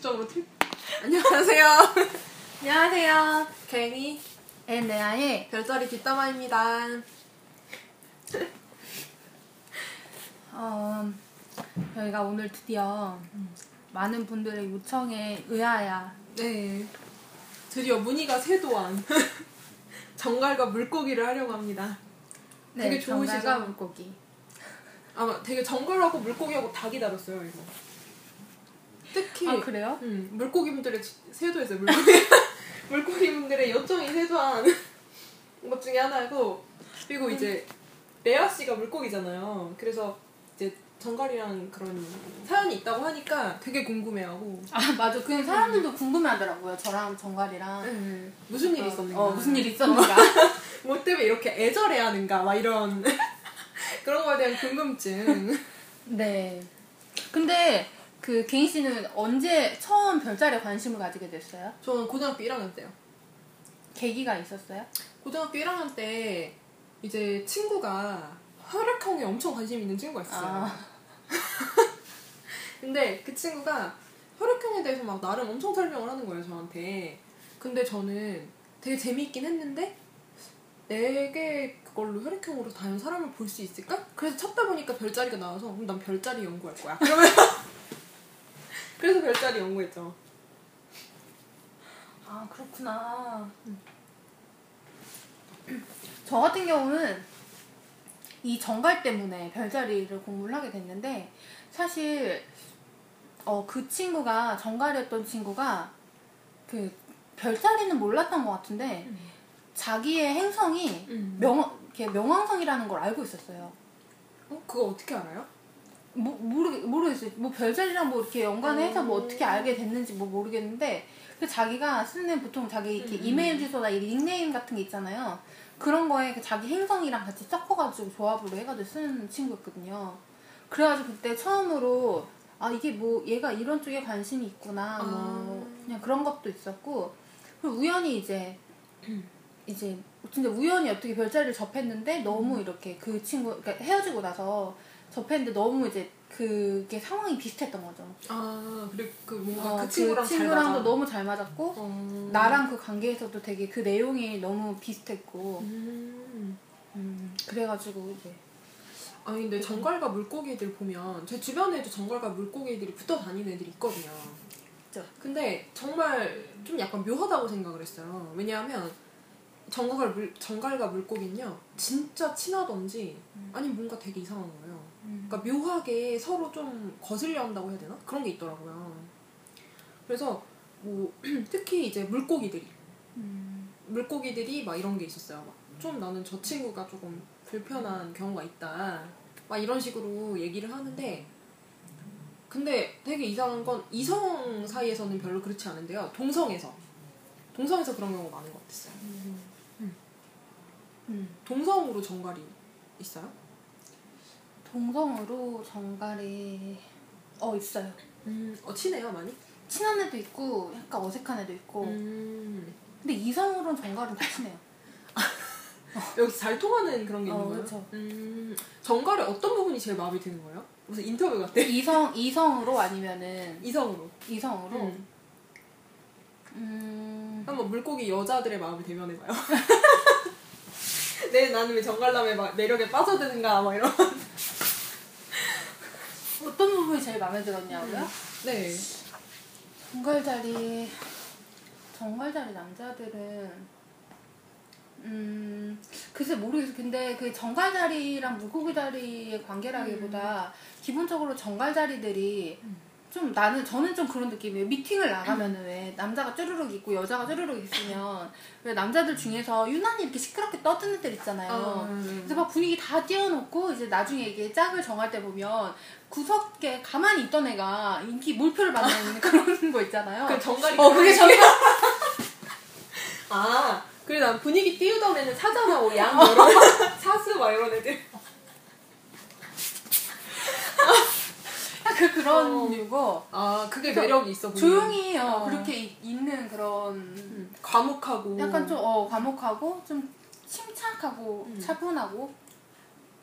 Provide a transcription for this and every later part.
무의식적으로 팁. 안녕하세요. 안녕하세요. 갱이 엔레아의 별자리 뒷담화입니다. 어, 저희가 오늘 드디어 많은 분들의 요청에 의하여 네. 드디어 문희가 세도한 정갈과 물고기를 하려고 합니다. 되게 좋으시죠? 네, 정갈과 물고기. 아마 되게 정갈하고 물고기하고 다 기다렸어요, 이거. 특히 아 그래요? 음, 물고기 분들의 세도했어요, 물고기. 물고기 분들의 요청이 세도한 것 중에 하나고 그리고 이제 레아 씨가 물고기잖아요. 그래서 이제 정갈이랑 그런 사연이 있다고 하니까 되게 궁금해하고 아 맞아. 그 사람들도 궁금해하더라고요. 저랑 정갈이랑 네, 무슨 일이 있었는가 어 무슨 일이 있었는가. 뭐 때문에 이렇게 애절해 하는가 막 이런 그런 거에 대한 궁금증 네. 근데 그 개인 씨는 언제 처음 별자리에 관심을 가지게 됐어요? 저는 고등학교 1학년 때요 계기가 있었어요? 고등학교 1학년 때 이제 친구가 혈액형에 엄청 관심 있는 친구가 있어요 아, 근데 그 친구가 혈액형에 대해서 막 나름 엄청 설명을 하는 거예요 저한테 근데 저는 되게 재미있긴 했는데 내게 그걸로 혈액형으로 다른 사람을 볼 수 있을까? 그래서 찾다 보니까 별자리가 나와서 그럼 난 별자리 연구할 거야 그러면 그래서 별자리 연구했죠 아 그렇구나. 저 같은 경우는 이 정갈 때문에 별자리를 공부를 하게 됐는데 사실 어, 그 친구가 정갈이었던 친구가 그 별자리는 몰랐던 것 같은데 자기의 행성이 음. 명 이렇게 명왕성이라는 걸 알고 있었어요. 어? 그거 어떻게 알아요? 뭐, 모르, 모르겠어요. 뭐 별자리랑 뭐 이렇게 연관해서 뭐 음. 어떻게 알게 됐는지 뭐 모르겠는데, 그 자기가 쓰는 보통 자기 이렇게 음. 이메일 주소나 이 닉네임 같은 게 있잖아요. 그런 거에 그 자기 행성이랑 같이 섞어가지고 조합으로 해가지고 쓰는 친구였거든요. 그래가지고 그때 처음으로, 아, 이게 뭐 얘가 이런 쪽에 관심이 있구나, 뭐, 아. 그냥 그런 것도 있었고, 그리고 우연히 이제, 이제 진짜 우연히 어떻게 별자리를 접했는데 너무 음. 이렇게 그 친구 그러니까 헤어지고 나서 접했는데 너무 이제 그게 상황이 비슷했던 거죠. 아 그래 그 뭔가 어, 그 친구랑 잘 친구랑도. 너무 잘 맞았고 어. 나랑 그 관계에서도 되게 그 내용이 너무 비슷했고 음. 음, 그래가지고 이제 아니 근데 정갈과 물고기들 보면 제 주변에도 정갈과 물고기들이 붙어 다니는 애들이 있거든요. 있죠. 근데 정말 좀 약간 묘하다고 생각을 했어요. 왜냐하면 정갈 물 정갈과 물고기는요 진짜 친하던지 아니면 뭔가 되게 이상한 거예요. 음. 그러니까 묘하게 서로 좀 거슬려 한다고 해야 되나 그런 게 있더라고요. 그래서 뭐 특히 이제 물고기들이 음, 물고기들이 막 이런 게 있었어요. 막좀 나는 저 친구가 조금 불편한 경우가 있다. 막 이런 식으로 얘기를 하는데 근데 되게 이상한 건 이성 사이에서는 별로 그렇지 않은데요. 동성에서 동성에서 그런 경우가 많은 것 같았어요. 음. 동성으로 정갈이 있어요? 동성으로 정갈이 어 있어요. 음, 어 친해요 많이? 친한 애도 있고 약간 어색한 애도 있고 음, 근데 이성으로는 정갈은 다 친해요. 여기 잘 통하는 그런 게 있는 어, 거예요? 그쵸. 음, 정갈의 어떤 부분이 제일 마음에 드는 거예요? 무슨 인터뷰 같아? 이성 이성으로 아니면은 이성으로. 이성으로 음. 음, 한번 물고기 여자들의 마음을 대면해봐요. 네, 나는 왜 정갈남의 마- 매력에 빠져드는가, 막 이런. 어떤 부분이 제일 마음에 들었냐고요? 네. 정갈자리 정갈자리 남자들은 음 글쎄 모르겠어 근데 그 정갈자리랑 물고기자리의 관계라기보다 기본적으로 정갈자리들이 좀 나는 저는 좀 그런 느낌이에요 미팅을 나가면은 왜 남자가 쭈르륵 있고 여자가 쭈르륵 있으면 왜 남자들 중에서 유난히 이렇게 시끄럽게 떠드는 애들 있잖아요 어, 그래서 막 분위기 다 띄워놓고 이제 나중에 이게 짝을 정할 때 보면 구석에 가만히 있던 애가 인기 몰표를 받는 그런 거 있잖아요. 그 정갈이. 어 그게 정갈. 아, 그래, 난 분위기 띄우던 애는 사자나 양, 뭐 이런, 사수, 막 이런 애들. 그 그런 어. 류고 아, 그게 그래서 매력이 있어, 보이는. 조용히 어, 어. 그렇게 이- 있는 그런 음, 과묵하고. 약간 좀 어, 과묵하고 좀 침착하고 음. 차분하고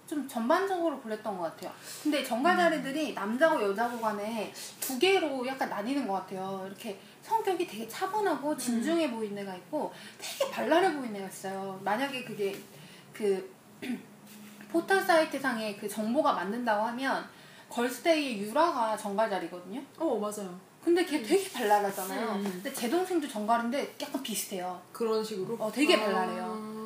좀 전반적으로 그랬던 것 같아요. 근데 정갈자리들이 남자고 여자고 간에 두 개로 약간 나뉘는 것 같아요. 이렇게 성격이 되게 차분하고 진중해 보이는 애가 있고 되게 발랄해 보이는 애가 있어요. 만약에 그게 그 포털 사이트 상에 그 정보가 맞는다고 하면 걸스데이의 유라가 정갈자리거든요. 어 맞아요. 근데 걔 되게 발랄하잖아요. 음. 근데 제 동생도 정갈인데 약간 비슷해요. 그런 식으로. 어, 되게 아. 발랄해요.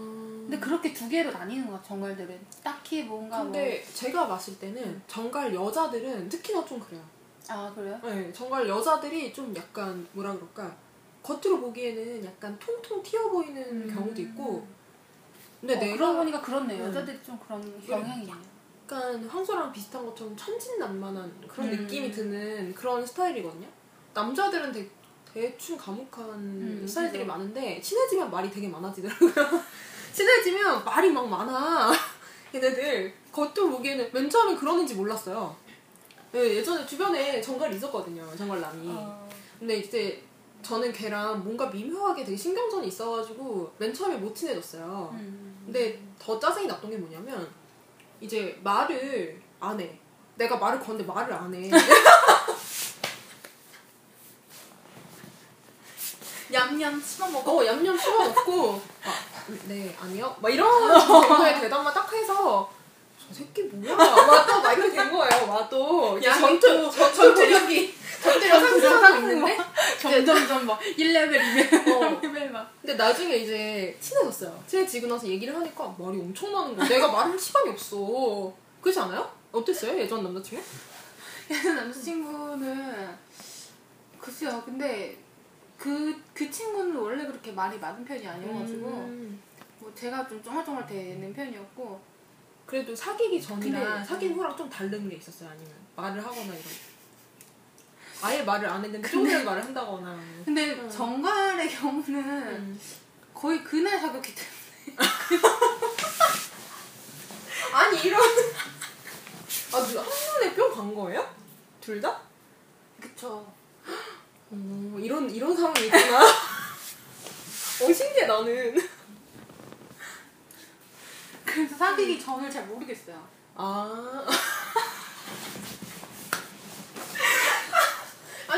근데 그렇게 두 개로 나뉘는 것 같아, 정갈들은. 딱히 뭔가 뭐. 근데 제가 봤을 때는 정갈 여자들은 특히나 좀 그래요. 뭐. 아, 그래요? 네, 정갈 여자들이 좀 약간 뭐라 그럴까 겉으로 보기에는 약간 통통 튀어 보이는 음. 경우도 있고 근데 어, 내가 그러고 보니까 그렇네요. 음. 여자들이 좀 그런 경향이 있네요. 약간 황소랑 비슷한 것처럼 천진난만한 그런 음. 느낌이 드는 그런 스타일이거든요. 남자들은 대, 대충 감옥한 음, 스타일들이 그죠. 많은데 친해지면 말이 되게 많아지더라고요. 친해지면 말이 막 많아. 얘네들 겉으로 보기에는 맨 처음에 그러는지 몰랐어요. 네, 예전에 주변에 정갈이 있었거든요. 정갈남이. 어, 근데 이제 저는 걔랑 뭔가 미묘하게 되게 신경전이 있어가지고 맨 처음에 못 친해졌어요. 음. 근데 더 짜증이 났던 게 뭐냐면 이제 말을 안 해. 내가 말을 거는데 말을 안 해. 얌얌 씹어먹어. 어 얌얌 씹어 먹고 아, 네 아니요 막 이런 정도의 대답만 딱 해서 저 새끼 뭐야 와또 막 이렇게 된 거예요 와또 전투 전투력이 전투력 상승하고 있는데 점점점 막 1레벨, 2레벨, 어. 3레벨 막. 근데 나중에 이제 친해졌어요. 친해지고 나서 얘기를 하니까 말이 엄청 나는 거야. 내가 말할 시간이 없어. 그렇지 않아요? 어땠어요? 예전 남자친구? 예전 남자친구는 글쎄요. 근데 그, 그 친구는 원래 그렇게 말이 많은 편이 아니어가지고 음. 뭐 제가 좀 쫑알쫑알 되는 편이었고 그래도 사귀기 전이랑 사귄 후랑 좀 다른 게 있었어요? 아니면 말을 하거나 이런 아예 말을 안 했는데 조금이라도 말을 한다거나 근데 음. 정갈의 경우는 음. 거의 그날 사귀었기 때문에 아니 이런 아 누가 한눈에 뿅 간 거예요? 둘 다? 그쵸 어, 이런 이런 상황이 있구나 어 신기해 나는 그래서 사귀기 전을 잘 모르겠어요 아.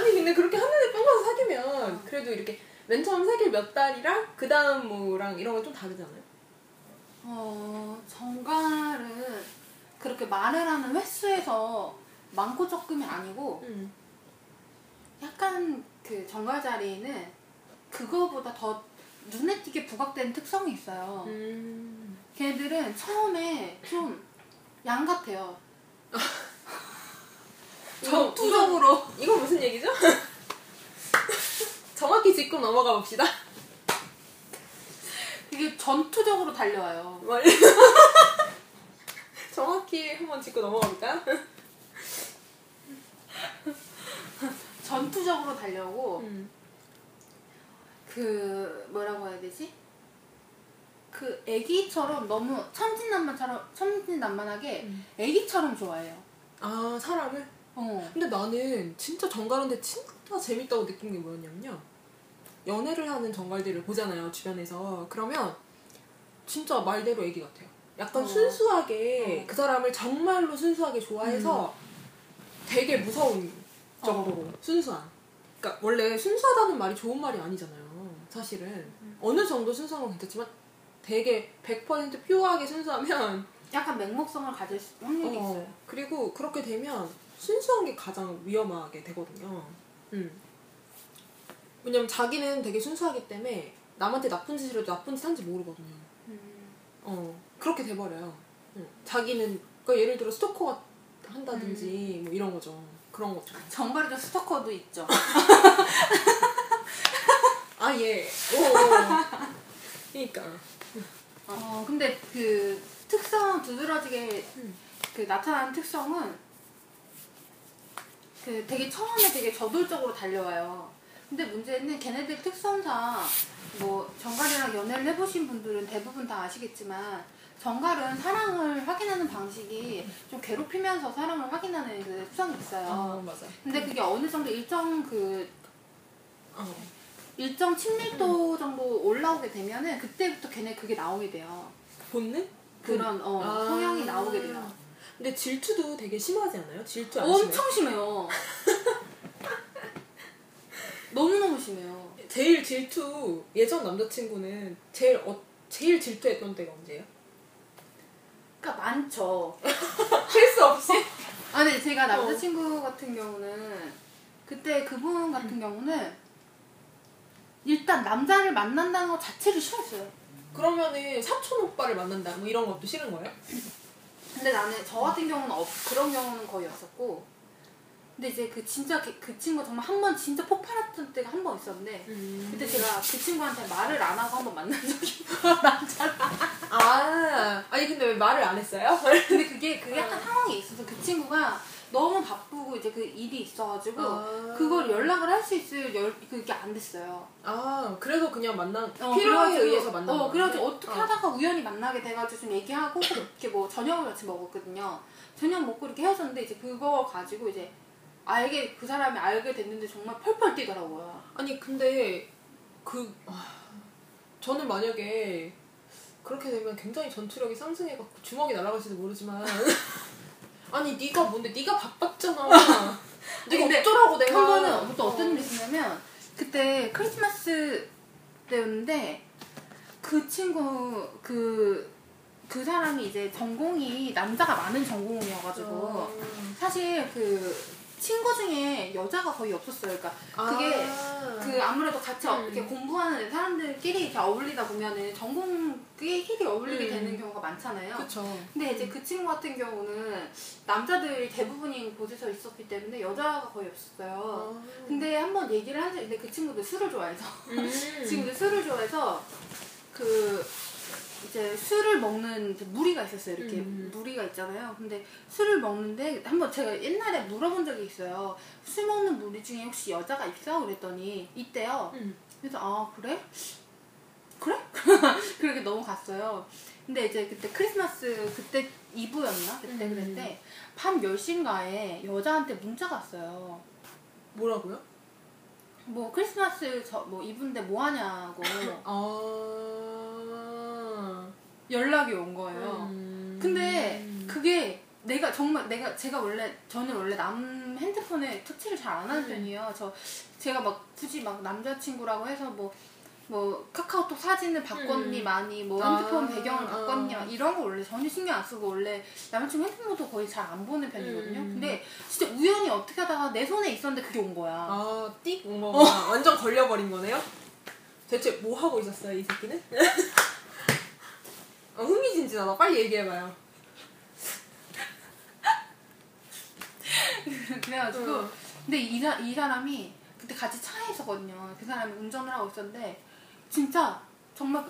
아니 근데 그렇게 한눈에 뿅가서 사귀면 그래도 이렇게 맨 처음 사귈 몇 달이랑 그 다음 뭐랑 이런 건 좀 다르잖아요. 어 정갈은 그렇게 말을 하는 횟수에서 많고 적금이 아니고 음. 약간 그 정갈 자리는 그거보다 더 눈에 띄게 부각되는 특성이 있어요. 음. 걔들은 처음에 좀 양 같아요. 전투적으로 이거 무슨 얘기죠? 정확히 짚고 넘어가 봅시다. 되게 전투적으로 달려와요. 말- 정확히 한번 짚고 넘어가 볼까요? 전투적으로 달려오고 음. 그 뭐라고 해야 되지? 그 애기처럼 너무 천진난만처럼 천진난만하게 음. 애기처럼 좋아해요. 아 사람을? 어. 근데 나는 진짜 정갈인데 진짜 재밌다고 느낀 게 뭐였냐면요. 연애를 하는 정갈들을 보잖아요, 주변에서. 그러면 진짜 말대로 애기 같아요. 약간 어. 순수하게 어. 그 사람을 정말로 순수하게 좋아해서 되게 무서운 정도로 순수한. 그러니까 원래 순수하다는 말이 좋은 말이 아니잖아요. 사실은 어느 정도 순수한 건 괜찮지만 되게 100% 퓨어하게 순수하면 약간 맹목성을 가질 수- 확률이 어, 있어요. 그리고 그렇게 되면 순수한 게 가장 위험하게 되거든요. 음. 왜냐면 자기는 되게 순수하기 때문에 남한테 나쁜 짓을 해도 나쁜 짓 한지 모르거든요. 음. 어, 그렇게 돼버려요. 음. 자기는, 그러니까 예를 들어 스토커가 한다든지 뭐 이런 거죠. 그런 거죠. 정갈에도 스토커도 있죠. 아, 예. 오, 오. 그니까. 어, 근데 그 특성 두드러지게 음. 그 나타나는 특성은 그 되게 처음에 되게 저돌적으로 달려와요. 근데 문제는 걔네들 특성상 뭐 정갈이랑 연애를 해보신 분들은 대부분 다 아시겠지만 정갈은 사랑을 확인하는 방식이 좀 괴롭히면서 사랑을 확인하는 그 특성이 있어요. 어, 맞아. 근데 그게 어느 정도 일정 그 어. 일정 친밀도 정도 올라오게 되면은 그때부터 걔네 그게 나오게 돼요. 본능? 그런 어, 아. 성향이 나오게 돼요. 근데 질투도 되게 심하지 않아요? 질투 안? 엄청 심해요. 너무너무 심해요. 제일 질투 예전 남자친구는 제일 어, 제일 질투했던 때가 언제예요? 그러니까 많죠. 실수 없이? 아, 근데 제가 남자친구 같은 경우는 그때 그분 같은 경우는 일단 남자를 만난다는 것 자체를 싫었어요. 그러면은 사촌 오빠를 만난다 뭐 이런 것도 싫은 거예요? 근데 나는 저 같은 경우는 없, 그런 경우는 거의 없었고 근데 이제 그 진짜 그, 그 친구 정말 한 번 진짜 폭발했던 때가 한 번 있었는데 그때 제가 그 친구한테 말을 안 하고 한 번 만난 적이 남자를 아. 아니 근데 왜 말을 안 했어요? 근데 그게 그게 약간 상황이 있어서 그 친구가 너무 바쁘고 이제 그 일이 있어가지고 아. 그걸 연락을 할 수 있을 열 그게 안 됐어요. 아 그래서 그냥 만난 어, 필요에 의해서 만난 어, 거예요? 그래가지고 어떻게 어. 하다가 우연히 만나게 돼가지고 좀 얘기하고 이렇게 뭐 저녁을 같이 먹었거든요. 저녁 먹고 이렇게 헤어졌는데 이제 그거 가지고 이제 알게 그 사람이 알게 됐는데 정말 펄펄 뛰더라고요. 아니 근데 그 아, 저는 만약에 그렇게 되면 굉장히 전투력이 상승해갖고 주먹이 날아갈지도 모르지만 아니 네가 뭔데 네가 바빴잖아 네가 근데 어쩌라고 내가 한 번은 또 어. 어떤 일이 있었냐면 그때 크리스마스 때였는데 그 친구 그, 그 사람이 이제 전공이 남자가 많은 전공이어가지고 어. 사실 그 친구 중에 여자가 거의 없었어요. 그러니까 그게 아. 그 아무래도 같이 어- 음. 이렇게 공부하는 사람들끼리 이렇게 어울리다 보면은 전공끼리 어울리게 음. 되는 경우가 많잖아요. 그쵸 근데 이제 그 친구 같은 경우는 남자들이 대부분인 곳에서 있었기 때문에 여자가 거의 없었어요. 아. 근데 한번 얘기를 한 적, 근데 그 친구도 술을 좋아해서 음. 친구도 술을 좋아해서 그 이제 술을 먹는 이제 무리가 있었어요. 이렇게 음. 무리가 있잖아요. 근데 술을 먹는데 한번 제가 옛날에 물어본 적이 있어요. 술 먹는 무리 중에 혹시 여자가 있어? 그랬더니 있대요. 음. 그래서 아 그래? 그래? 그렇게 넘어갔어요. 근데 이제 그때 크리스마스 그때 2부였나? 그때 음. 그랬는데 밤 10시인가에 여자한테 문자가 왔어요. 뭐라고요? 뭐 크리스마스 저뭐 이브인데 뭐 하냐고 아 연락이 온 거예요. 음. 근데 그게 내가 정말 내가 제가 원래 저는 원래 남 핸드폰에 터치를 잘 안 하는 음. 편이에요. 저 제가 막 굳이 막 남자친구라고 해서 뭐 뭐 카카오톡 사진을 바꿨니 음. 많이 뭐 아, 핸드폰 배경을 바꿨니 아. 막 이런 거 원래 전혀 신경 안 쓰고 원래 남자친구 핸드폰도 거의 잘 안 보는 편이거든요. 음. 근데 진짜 우연히 어떻게 하다가 내 손에 있었는데 그게 온 거야. 아, 띡온 거구나. 완전 걸려버린 거네요? 대체 뭐 하고 있었어요, 이 새끼는? 어, 흥미진진하다. 빨리 얘기해봐요. 그래가지고 응. 근데 이, 사, 이 사람이 그때 같이 차에 있었거든요. 그 사람이 운전을 하고 있었는데 진짜 정말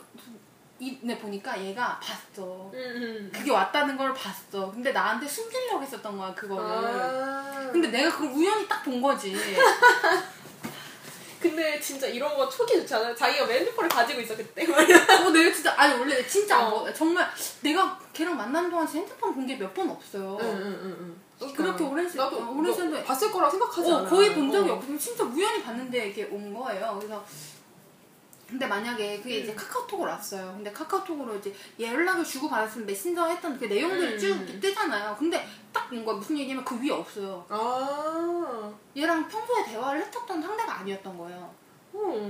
이네 보니까 얘가 봤어. 음, 그게 왔다는 걸 봤어. 근데 나한테 숨기려고 했었던 거야 그거를. 아. 근데 내가 그걸 우연히 딱 본 거지. 근데 진짜 이런 거 초기 좋지 않아요? 자기가 왜 핸드폰을 가지고 있어, 그때. 어 내가 진짜 아니 원래 진짜 안 어. 봐. 정말 내가 걔랑 만난 동안 진짜 핸드폰 본 게 몇 번 없어요. 응, 응, 응, 응. 그렇게 오랜 시- 나도 어, 오랜 너 봤을 거라 생각하지 어, 않아. 거의 본 적이 어. 없거든요. 진짜 우연히 봤는데 이게 온 거예요. 그래서 근데 만약에 그게 이제 음. 카카오톡으로 왔어요. 근데 카카오톡으로 이제 얘 연락을 주고 받았으면 메신저 했던 그 내용들이 음. 쭉 뜨잖아요. 근데 딱 뭔가 무슨 얘기냐면 그 위에 없어요. 아. 얘랑 평소에 대화를 했었던 상대가 아니었던 거예요. 음.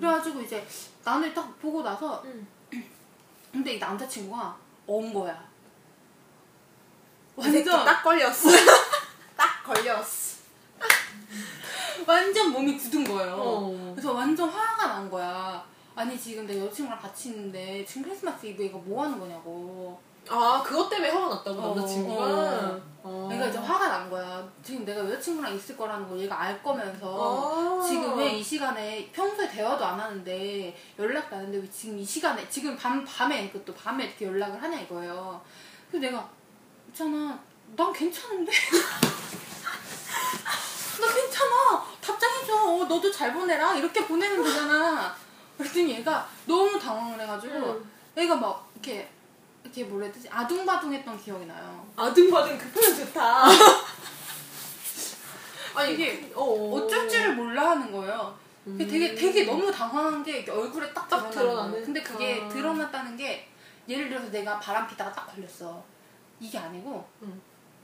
그래가지고 이제 나는 딱 보고 나서 음. 근데 이 남자친구가 온 거야. 완전 딱 걸렸어. 딱 걸렸어. 완전 몸이 굳은 거예요. 어. 그래서 완전 화가 난 거야. 아니 지금 내 여자친구랑 같이 있는데 지금 크리스마스 이브 이거 뭐 하는 거냐고. 아, 그것 때문에 화가 났다고, 어, 남자친구가? 어. 어. 내가 이제 화가 난 거야. 지금 내가 여자친구랑 있을 거라는 걸 얘가 알 거면서 어. 지금 왜 이 시간에 평소에 대화도 안 하는데 연락도 안 하는데 왜 지금 이 시간에 지금 밤 밤에 그것도 밤에 이렇게 연락을 하냐 이거예요. 그래서 내가 있잖아 난 괜찮은데 나 괜찮아 답장해줘 어, 너도 잘 보내라 이렇게 보내면 되잖아. 그랬더니 얘가 너무 당황을 해가지고 응. 얘가 막 이렇게 이렇게 뭐라 해야 되지 아둥바둥했던 기억이 나요. 아등바등 그 표현 좋다. 아니, 이게 어, 어. 어쩔 줄을 몰라 하는 거예요. 그게 되게 음. 되게 너무 당황한 게 얼굴에 딱, 딱 드러나는. 근데 그게 아. 드러났다는 게 예를 들어서 내가 바람 피다가 딱 걸렸어. 이게 아니고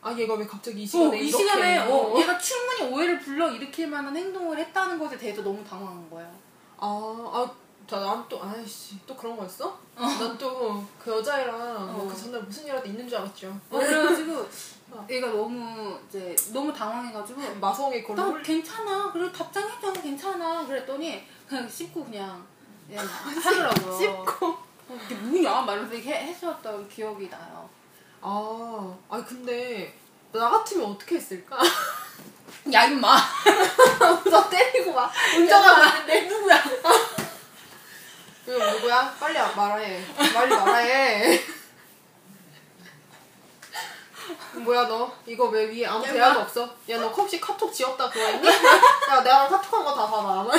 아 얘가 왜 갑자기 이 어, 시간에 이 이렇게 시간에 어, 어. 얘가 충분히 오해를 불러 일으킬 만한 행동을 했다는 것에 대해서 너무 당황한 거야. 아, 아, 난또 아이씨 또 그런 거였어? 난또 그 여자애랑 뭐 어. 그 전날 무슨 일이라도 있는 줄 알았죠. 어, 그래가지고 어. 얘가 너무 이제 너무 당황해가지고 마성의 걸로 나 홀- 괜찮아. 그래 답장해줘. 괜찮아. 그랬더니 그냥 씹고 그냥 그냥 하더라고요. 씹고. 어, 이게 뭐야? 말면서 이렇게 했었던 기억이 나요. 아, 아 근데 나 같으면 어떻게 했을까? 야 임마. 나 때리고 막 운전하고 있는데 누구야? 이거 누구야? 빨리 말해. 빨리 말해. 뭐야 너? 이거 왜 위에 아무 야, 대화도. 없어? 야 너 혹시 카톡 지웠다 그거 했니? 야 내가 카톡한 거 다 봐봐.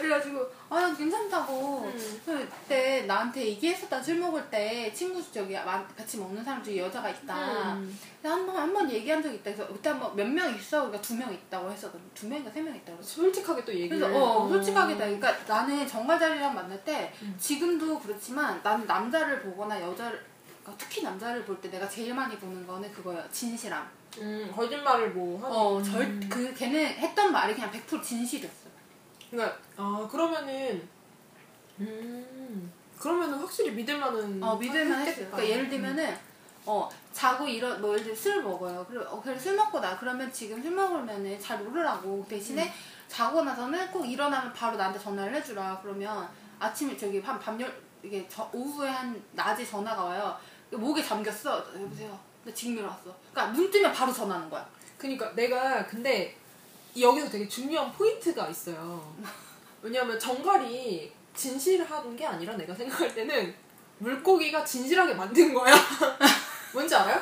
그래가지고 아난 괜찮다고. 음. 그때 나한테 얘기했었다 술 먹을 때 친구 저기 마- 같이 먹는 사람 중에 여자가 있다. 음. 한번 한 번 얘기한 적 있다. 그래서 그때 한번 몇 명 있어. 그러니까 두 명 있다고 했었거든. 두 명인가 세 명 있다고. 솔직하게 또 얘기를. 그래서 어, 솔직하게 다 그러니까 나는 정갈자리랑 만날 때 음. 지금도 그렇지만 나는 남자를 보거나 여자를 그러니까 특히 남자를 볼 때 내가 제일 많이 보는 거는 그거야 진실함. 음, 거짓말을 뭐 하는. 어, 절그 걔는 했던 말이 그냥 100% 진실이었어. 그러니까 아 그러면은 음 그러면은 확실히 믿을만한. 어 믿을만 했어요. 그러니까 예를 들면은 어 자고 일어 뭐 예를 들어 술 먹어요. 그래 어 그래 술 먹고 나 그러면 지금 술 먹으면은 잘 모르라고 대신에 음. 자고 나서는 꼭 일어나면 바로 나한테 전화를 해주라. 그러면 아침에 저기 한 밤열 이게 저, 오후에 한 낮에 전화가 와요. 목에 잠겼어. 여보세요. 나 지금 일어났어. 그러니까 눈 뜨면 바로 전화하는 거야. 그러니까 내가 근데 여기서 되게 중요한 포인트가 있어요. 왜냐하면 정갈이 진실하는 게 아니라 내가 생각할 때는 물고기가 진실하게 만든 거야. 뭔지 알아요?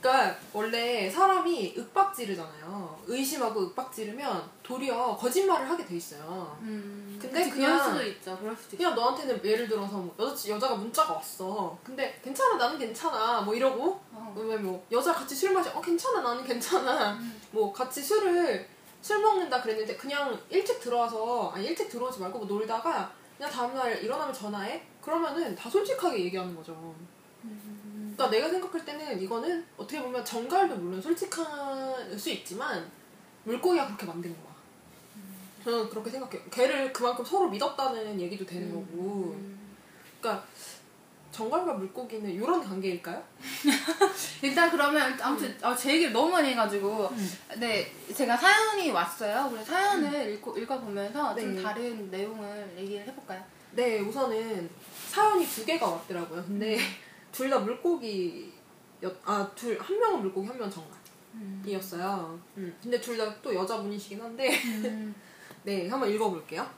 그러니까 원래 사람이 윽박지르잖아요. 의심하고 윽박지르면 도리어 거짓말을 하게 돼 있어요. 음. 근데 그냥- 그럴 수도 있죠. 그럴 수도 있죠. 그냥 너한테는 예를 들어서 뭐 여자, 여자가 문자가 왔어. 근데 괜찮아 나는 괜찮아 뭐 이러고 어. 왜뭐 여자 같이 술 마셔 어 괜찮아 나는 괜찮아 뭐 같이 술을 술 먹는다 그랬는데 그냥 일찍 들어와서 아니 일찍 들어오지 말고 뭐 놀다가 그냥 다음날 일어나면 전화해? 그러면은 다 솔직하게 얘기하는 거죠. 그러니까 내가 생각할 때는 이거는 어떻게 보면 정갈도 물론 솔직할 수 있지만 물고기가 그렇게 만든 거야. 저는 그렇게 생각해요. 걔를 그만큼 서로 믿었다는 얘기도 되는 거고. 음. 그러니까 정갈과 물고기는 이런 관계일까요? 일단 그러면 아무튼 어, 제 얘기를 너무 많이 해가지고 음. 네 제가 사연이 왔어요. 그래서 사연을 읽고 읽어보면서 좀 네. 다른 내용을 얘기를 해볼까요? 네, 우선은 사연이 두 개가 왔더라고요. 근데 둘 다 물고기 아, 둘, 한 명은 물고기, 한 명은 정갈이었어요. 음. 근데 둘 다 또 여자분이시긴 한데, 네, 한번 읽어볼게요.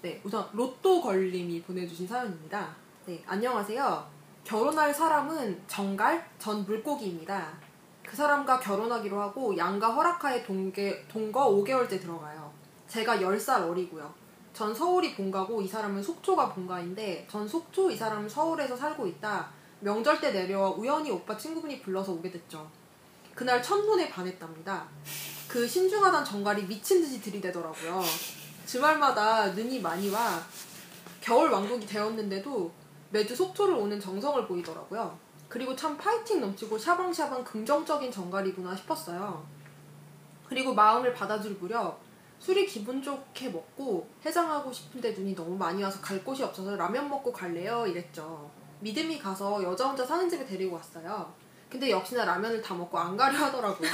네, 우선 로또 걸림이 보내주신 사연입니다. 네, 안녕하세요. 결혼할 사람은 정갈, 전 물고기입니다. 그 사람과 결혼하기로 하고 양가 허락하에 동계, 동거 5개월째 들어가요. 제가 10살 어리고요. 전 서울이 본가고 이 사람은 속초가 본가인데 전 속초 이 사람은 서울에서 살고 있다. 명절 때 내려와 우연히 오빠 친구분이 불러서 오게 됐죠. 그날 첫눈에 반했답니다. 그 신중하던 정갈이 미친 듯이 들이대더라고요. 주말마다 눈이 많이 와 겨울 왕국이 되었는데도 매주 속초를 오는 정성을 보이더라고요. 그리고 참 파이팅 넘치고 샤방샤방 긍정적인 정갈이구나 싶었어요. 그리고 마음을 받아줄 무렵 술이 기분 좋게 먹고 해장하고 싶은데 눈이 너무 많이 와서 갈 곳이 없어서 라면 먹고 갈래요? 이랬죠. 믿음이 가서 여자 혼자 사는 집에 데리고 왔어요. 근데 역시나 라면을 다 먹고 안 가려 하더라고요.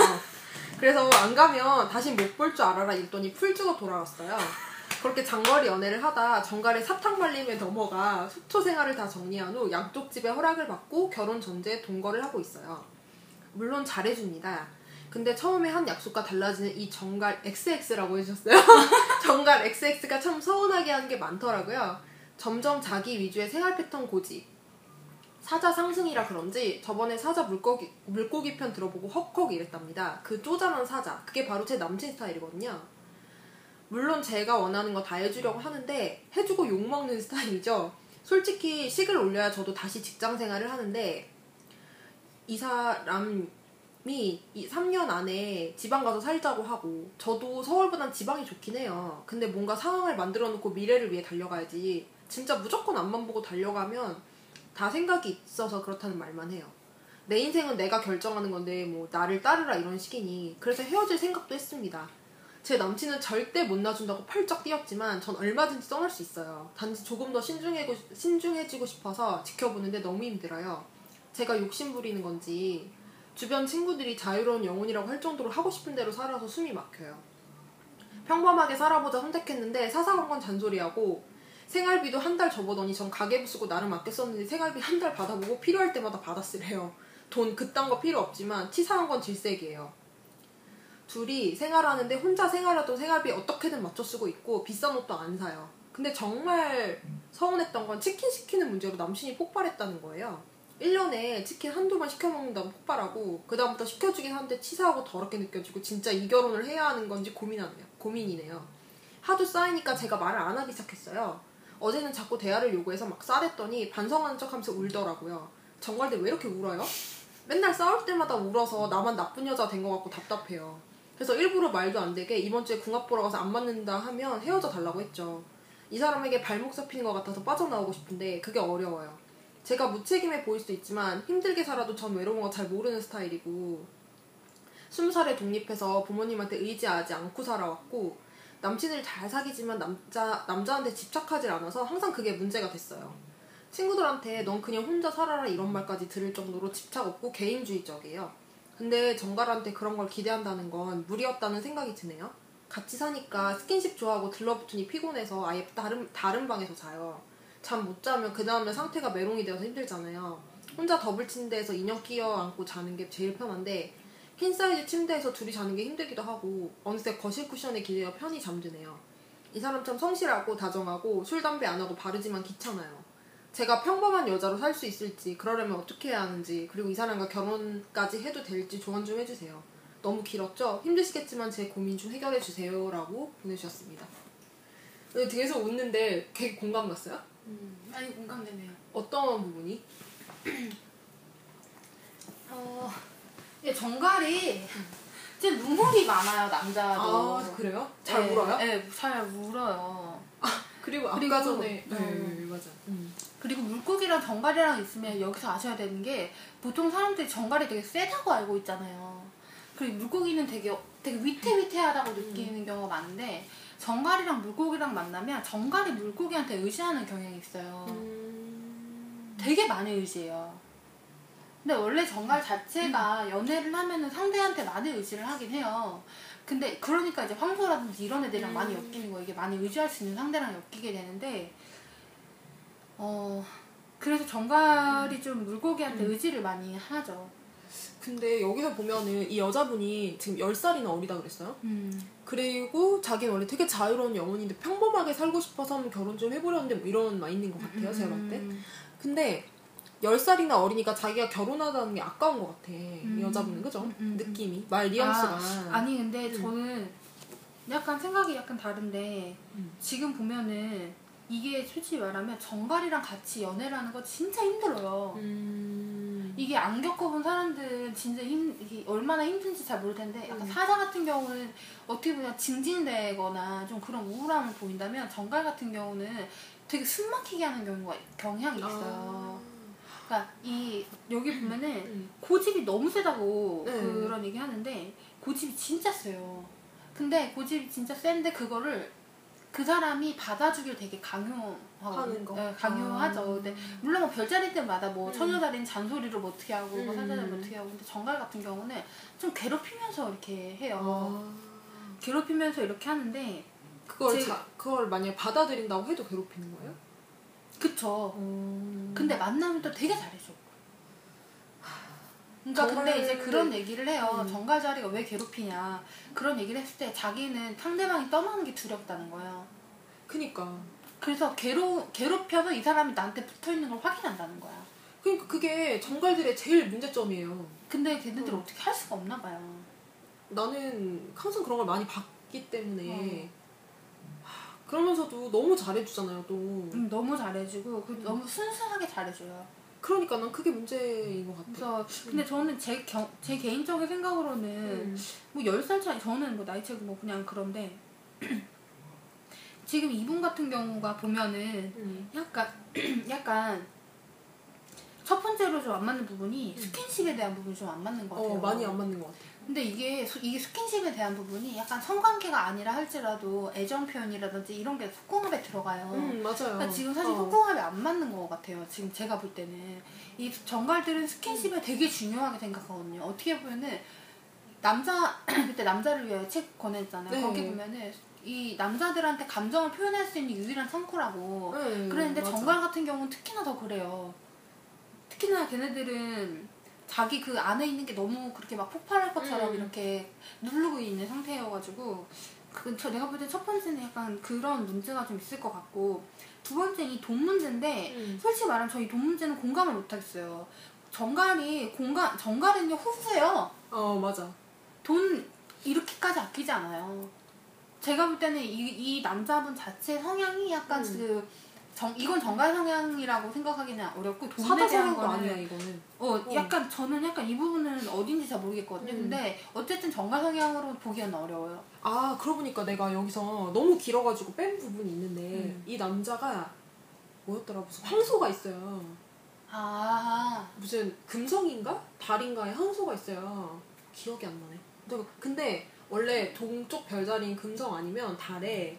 그래서 안 가면 다시 못 볼 줄 알아라 이랬더니 풀 주고 돌아왔어요. 그렇게 장거리 연애를 하다 정갈의 사탕 말림에 넘어가 속초 생활을 다 정리한 후 양쪽 집의 허락을 받고 결혼 전제에 동거를 하고 있어요. 물론 잘해줍니다. 근데 처음에 한 약속과 달라지는 이 정갈 XX라고 해주셨어요. 정갈 XX가 참 서운하게 하는 게 많더라고요. 점점 자기 위주의 생활 패턴 고집. 사자 상승이라 그런지 저번에 사자 물고기, 물고기 편 들어보고 헉헉 이랬답니다. 그 쪼잔한 사자. 그게 바로 제 남친 스타일이거든요. 물론 제가 원하는 거 다 해주려고 하는데 해주고 욕먹는 스타일이죠. 솔직히 식을 올려야 저도 다시 직장 생활을 하는데 이 사람이 이 3년 안에 지방 가서 살자고 하고 저도 서울보단 지방이 좋긴 해요. 근데 뭔가 상황을 만들어 놓고 미래를 위해 달려가야지 진짜 무조건 앞만 보고 달려가면 다 생각이 있어서 그렇다는 말만 해요. 내 인생은 내가 결정하는 건데 뭐 나를 따르라 이런 식이니 그래서 헤어질 생각도 했습니다. 제 남친은 절대 못 놔준다고 펄쩍 뛰었지만 전 얼마든지 떠날 수 있어요. 단지 조금 더 신중해, 신중해지고 싶어서 지켜보는데 너무 힘들어요. 제가 욕심 부리는 건지 주변 친구들이 자유로운 영혼이라고 할 정도로 하고 싶은 대로 살아서 숨이 막혀요. 평범하게 살아보자 선택했는데 사사건 건 잔소리하고 생활비도 한 달 접어더니 전 가계부 쓰고 나름 아껴 썼는데 생활비 한 달 받아보고 필요할 때마다 받았으래요. 돈 그딴 거 필요 없지만 치사한 건 질색이에요. 둘이 생활하는데 혼자 생활하던 생활비 어떻게든 맞춰 쓰고 있고 비싼 옷도 안 사요. 근데 정말 서운했던 건 치킨 시키는 문제로 남친이 폭발했다는 거예요. 1년에 치킨 한두 번 시켜 먹는다고 폭발하고 그다음부터 시켜주긴 하는데 치사하고 더럽게 느껴지고 진짜 이 결혼을 해야 하는 건지 고민하네요. 고민이네요. 하도 쌓이니까 제가 말을 안 하기 시작했어요. 어제는 자꾸 대화를 요구해서 막 싸댔더니 반성하는 척하면서 울더라고요. 정갈대 왜 이렇게 울어요? 맨날 싸울 때마다 울어서 나만 나쁜 여자 된 것 같고 답답해요. 그래서 일부러 말도 안 되게 이번 주에 궁합 보러 가서 안 맞는다 하면 헤어져 달라고 했죠. 이 사람에게 발목 잡히는 것 같아서 빠져나오고 싶은데 그게 어려워요. 제가 무책임해 보일 수도 있지만 힘들게 살아도 전 외로운 거 잘 모르는 스타일이고 스무 살에 독립해서 부모님한테 의지하지 않고 살아왔고 남친을 잘 사귀지만 남자 남자한테 집착하지 않아서 항상 그게 문제가 됐어요. 친구들한테 넌 그냥 혼자 살아라 이런 말까지 들을 정도로 집착 없고 개인주의적이에요. 근데 전갈한테 그런 걸 기대한다는 건 무리였다는 생각이 드네요. 같이 사니까 스킨십 좋아하고 들러붙으니 피곤해서 아예 다른 다른 방에서 자요. 잠 못 자면 그 다음에 상태가 메롱이 되어서 힘들잖아요. 혼자 더블 침대에서 인형 끼어 안고 자는 게 제일 편한데 퀸 사이즈 침대에서 둘이 자는 게 힘들기도 하고 어느새 거실 쿠션에 기대어 편히 잠드네요. 이 사람처럼 성실하고 다정하고 술 담배 안 하고 바르지만 귀찮아요. 제가 평범한 여자로 살 수 있을지 그러려면 어떻게 해야 하는지 그리고 이 사람과 결혼까지 해도 될지 조언 좀 해주세요. 너무 길었죠? 힘드시겠지만 제 고민 좀 해결해 주세요라고 보내주셨습니다. 뒤에서 웃는데 되게 공감 갔어요? 음, 아니 공감되네요. 어떤 부분이? 어, 이게 정갈이 진짜 눈물이 많아요 남자도. 아 그래요? 잘 네, 울어요? 네, 잘 울어요. 그리고 아까 그리고- 전에 네, 음. 맞아. 음. 그리고 물고기랑 정갈이랑 있으면 여기서 아셔야 되는 게 보통 사람들이 정갈이 되게 세다고 알고 있잖아요. 그리고 물고기는 되게 되게 위태위태하다고 느끼는 경우가 많은데 정갈이랑 물고기랑 만나면 정갈이 물고기한테 의지하는 경향이 있어요. 음. 되게 많이 의지해요. 근데 원래 정갈 자체가 연애를 하면은 상대한테 많이 의지를 하긴 해요. 근데 그러니까 이제 황소라든지 이런 애들이랑 음. 많이 엮이는 거예요. 이게 많이 의지할 수 있는 상대랑 엮이게 되는데 어 그래서 정갈이 좀 물고기한테 음. 의지를 많이 하죠. 근데 여기서 보면은 이 여자분이 지금 10살이나 어리다 그랬어요? 음. 그리고 자기는 원래 되게 자유로운 영혼인데 평범하게 살고 싶어서 한번 결혼 좀 해보려는데 뭐 이런 마인드인 것 같아요, 제가 봤을 때. 음. 근데 10살이나 어리니까 자기가 결혼하다는 게 아까운 것 같아. 이 여자분은, 그죠? 음, 음, 음. 느낌이. 말 뉘앙스가. 아 니 근데 음. 저는 약간 생각이 약간 다른데 음. 지금 보면은 이게 솔직히 말하면 정갈이랑 같이 연애를 하는 거 진짜 힘들어요. 음. 이게 안 겪어본 사람들은 진짜 힘, 이게 얼마나 힘든지 잘 모를 텐데 약간 음. 사자 같은 경우는 어떻게 보면 징징대거나 좀 그런 우울함을 보인다면 정갈 같은 경우는 되게 숨 막히게 하는 경우가 경향이 있어요. 그러니까 이 여기 보면은 음. 고집이 너무 세다고 네. 그런 얘기 하는데 고집이 진짜 세요. 근데 고집이 진짜 센데 그거를 그 사람이 받아주길 되게 강요하고 하는 거. 네, 강요하죠. 아. 근데 물론 뭐 별자리 때마다 뭐 음. 처녀자리는 잔소리를 뭐 어떻게 하고 뭐 음. 사자는 뭐 어떻게 하고 근데 정갈 같은 경우는 좀 괴롭히면서 이렇게 해요. 아. 괴롭히면서 이렇게 하는데 그걸 제- 자, 그걸 만약에 받아들인다고 해도 괴롭히는 거예요? 그쵸. 음. 근데 만나면 또 되게 잘해줘. 그러니까 근데 이제 그런 얘기를 해요. 음. 정갈 자리가 왜 괴롭히냐. 그런 얘기를 했을 때 자기는 상대방이 떠나는 게 두렵다는 거예요. 그니까. 그래서 괴로, 괴롭혀서 이 사람이 나한테 붙어 있는 걸 확인한다는 거야. 그러니까 그게 정갈들의 제일 문제점이에요. 근데 걔네들 음. 어. 어떻게 할 수가 없나 봐요. 나는 항상 그런 걸 많이 봤기 때문에 어. 하, 그러면서도 너무 잘해주잖아요 또. 음, 너무 잘해주고 그 너무 순수하게 잘해줘요. 그러니까 난 그게 문제인 것 같아. 그래서 근데 저는 제, 경, 제 개인적인 생각으로는 음. 뭐 10살 차이 저는 뭐 나이 차이고 뭐 그냥 그런데 지금 이분 같은 경우가 보면은 음. 약간 약간 첫 번째로 좀 안 맞는 부분이 음. 스킨십에 대한 부분이 좀 안 맞는 것 같아요. 어 많이 안 맞는 것 같아. 근데 이게 수- 이게 스킨십에 대한 부분이 약간 성관계가 아니라 할지라도 애정 표현이라든지 이런 게 속궁합에 들어가요. 음 맞아요. 그러니까 지금 사실 어. 속궁합이 안 맞는 것 같아요. 지금 제가 볼 때는 이 정갈들은 음. 스킨십을 되게 중요하게 생각하거든요. 어떻게 보면은 남자 그때 남자를 위하여 책 권했잖아요. 네. 거기 보면은 이 남자들한테 감정을 표현할 수 있는 유일한 창구라고. 네, 그랬는데 맞아. 정갈 같은 경우는 특히나 더 그래요. 특히나 걔네들은 자기 그 안에 있는 게 너무 그렇게 막 폭발할 것처럼 음. 이렇게 누르고 있는 상태여가지고 그, 저 내가 볼 때 첫 번째는 약간 그런 문제가 좀 있을 것 같고 두 번째는 이 돈 문제인데 음. 솔직히 말하면 저희 돈 문제는 공감을 못하겠어요. 정갈이 공감 정갈은요 후수예요. 어 맞아. 돈 이렇게까지 아끼지 않아요. 제가 볼 때는 이, 이 남자분 자체 성향이 약간 음. 그 정, 이건 정갈 성향이라고 생각하기는 어렵고 돈에 사다 대한 거는 아니야 이거는. 어, 어. 약간 저는 약간 이 부분은 어딘지 잘 모르겠거든요. 음. 근데 어쨌든 정갈 성향으로 보기에는 어려워요. 아 그러고 보니까 내가 여기서 너무 길어가지고 뺀 부분이 있는데 음. 이 남자가 뭐였더라 무슨 황소가 있어요. 아, 무슨 금성인가 달인가에 황소가 있어요. 기억이 안 나네. 근데- 근데 원래 동쪽 별자리인 금성 아니면 달에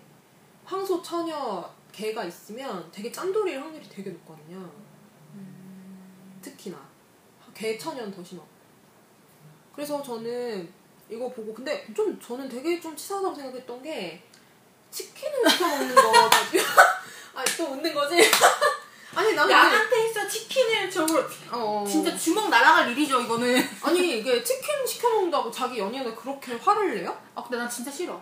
황소 처녀 개가 있으면 되게 짠돌이일 확률이 되게 높거든요. 특히나 개 처녀는 더 심하고. 그래서 저는 이거 보고 근데 좀 저는 되게 좀 치사하다고 생각했던 게 치킨을 시켜 먹는 거. 아또 웃는 거지? 아니 나는 야한테 있어 치킨을 저걸 어, 진짜 주먹 날아갈 일이죠 이거는. 아니 이게 치킨 시켜 먹는다고 자기 연인을 그렇게 화를 내요? 아 근데 난 진짜 싫어.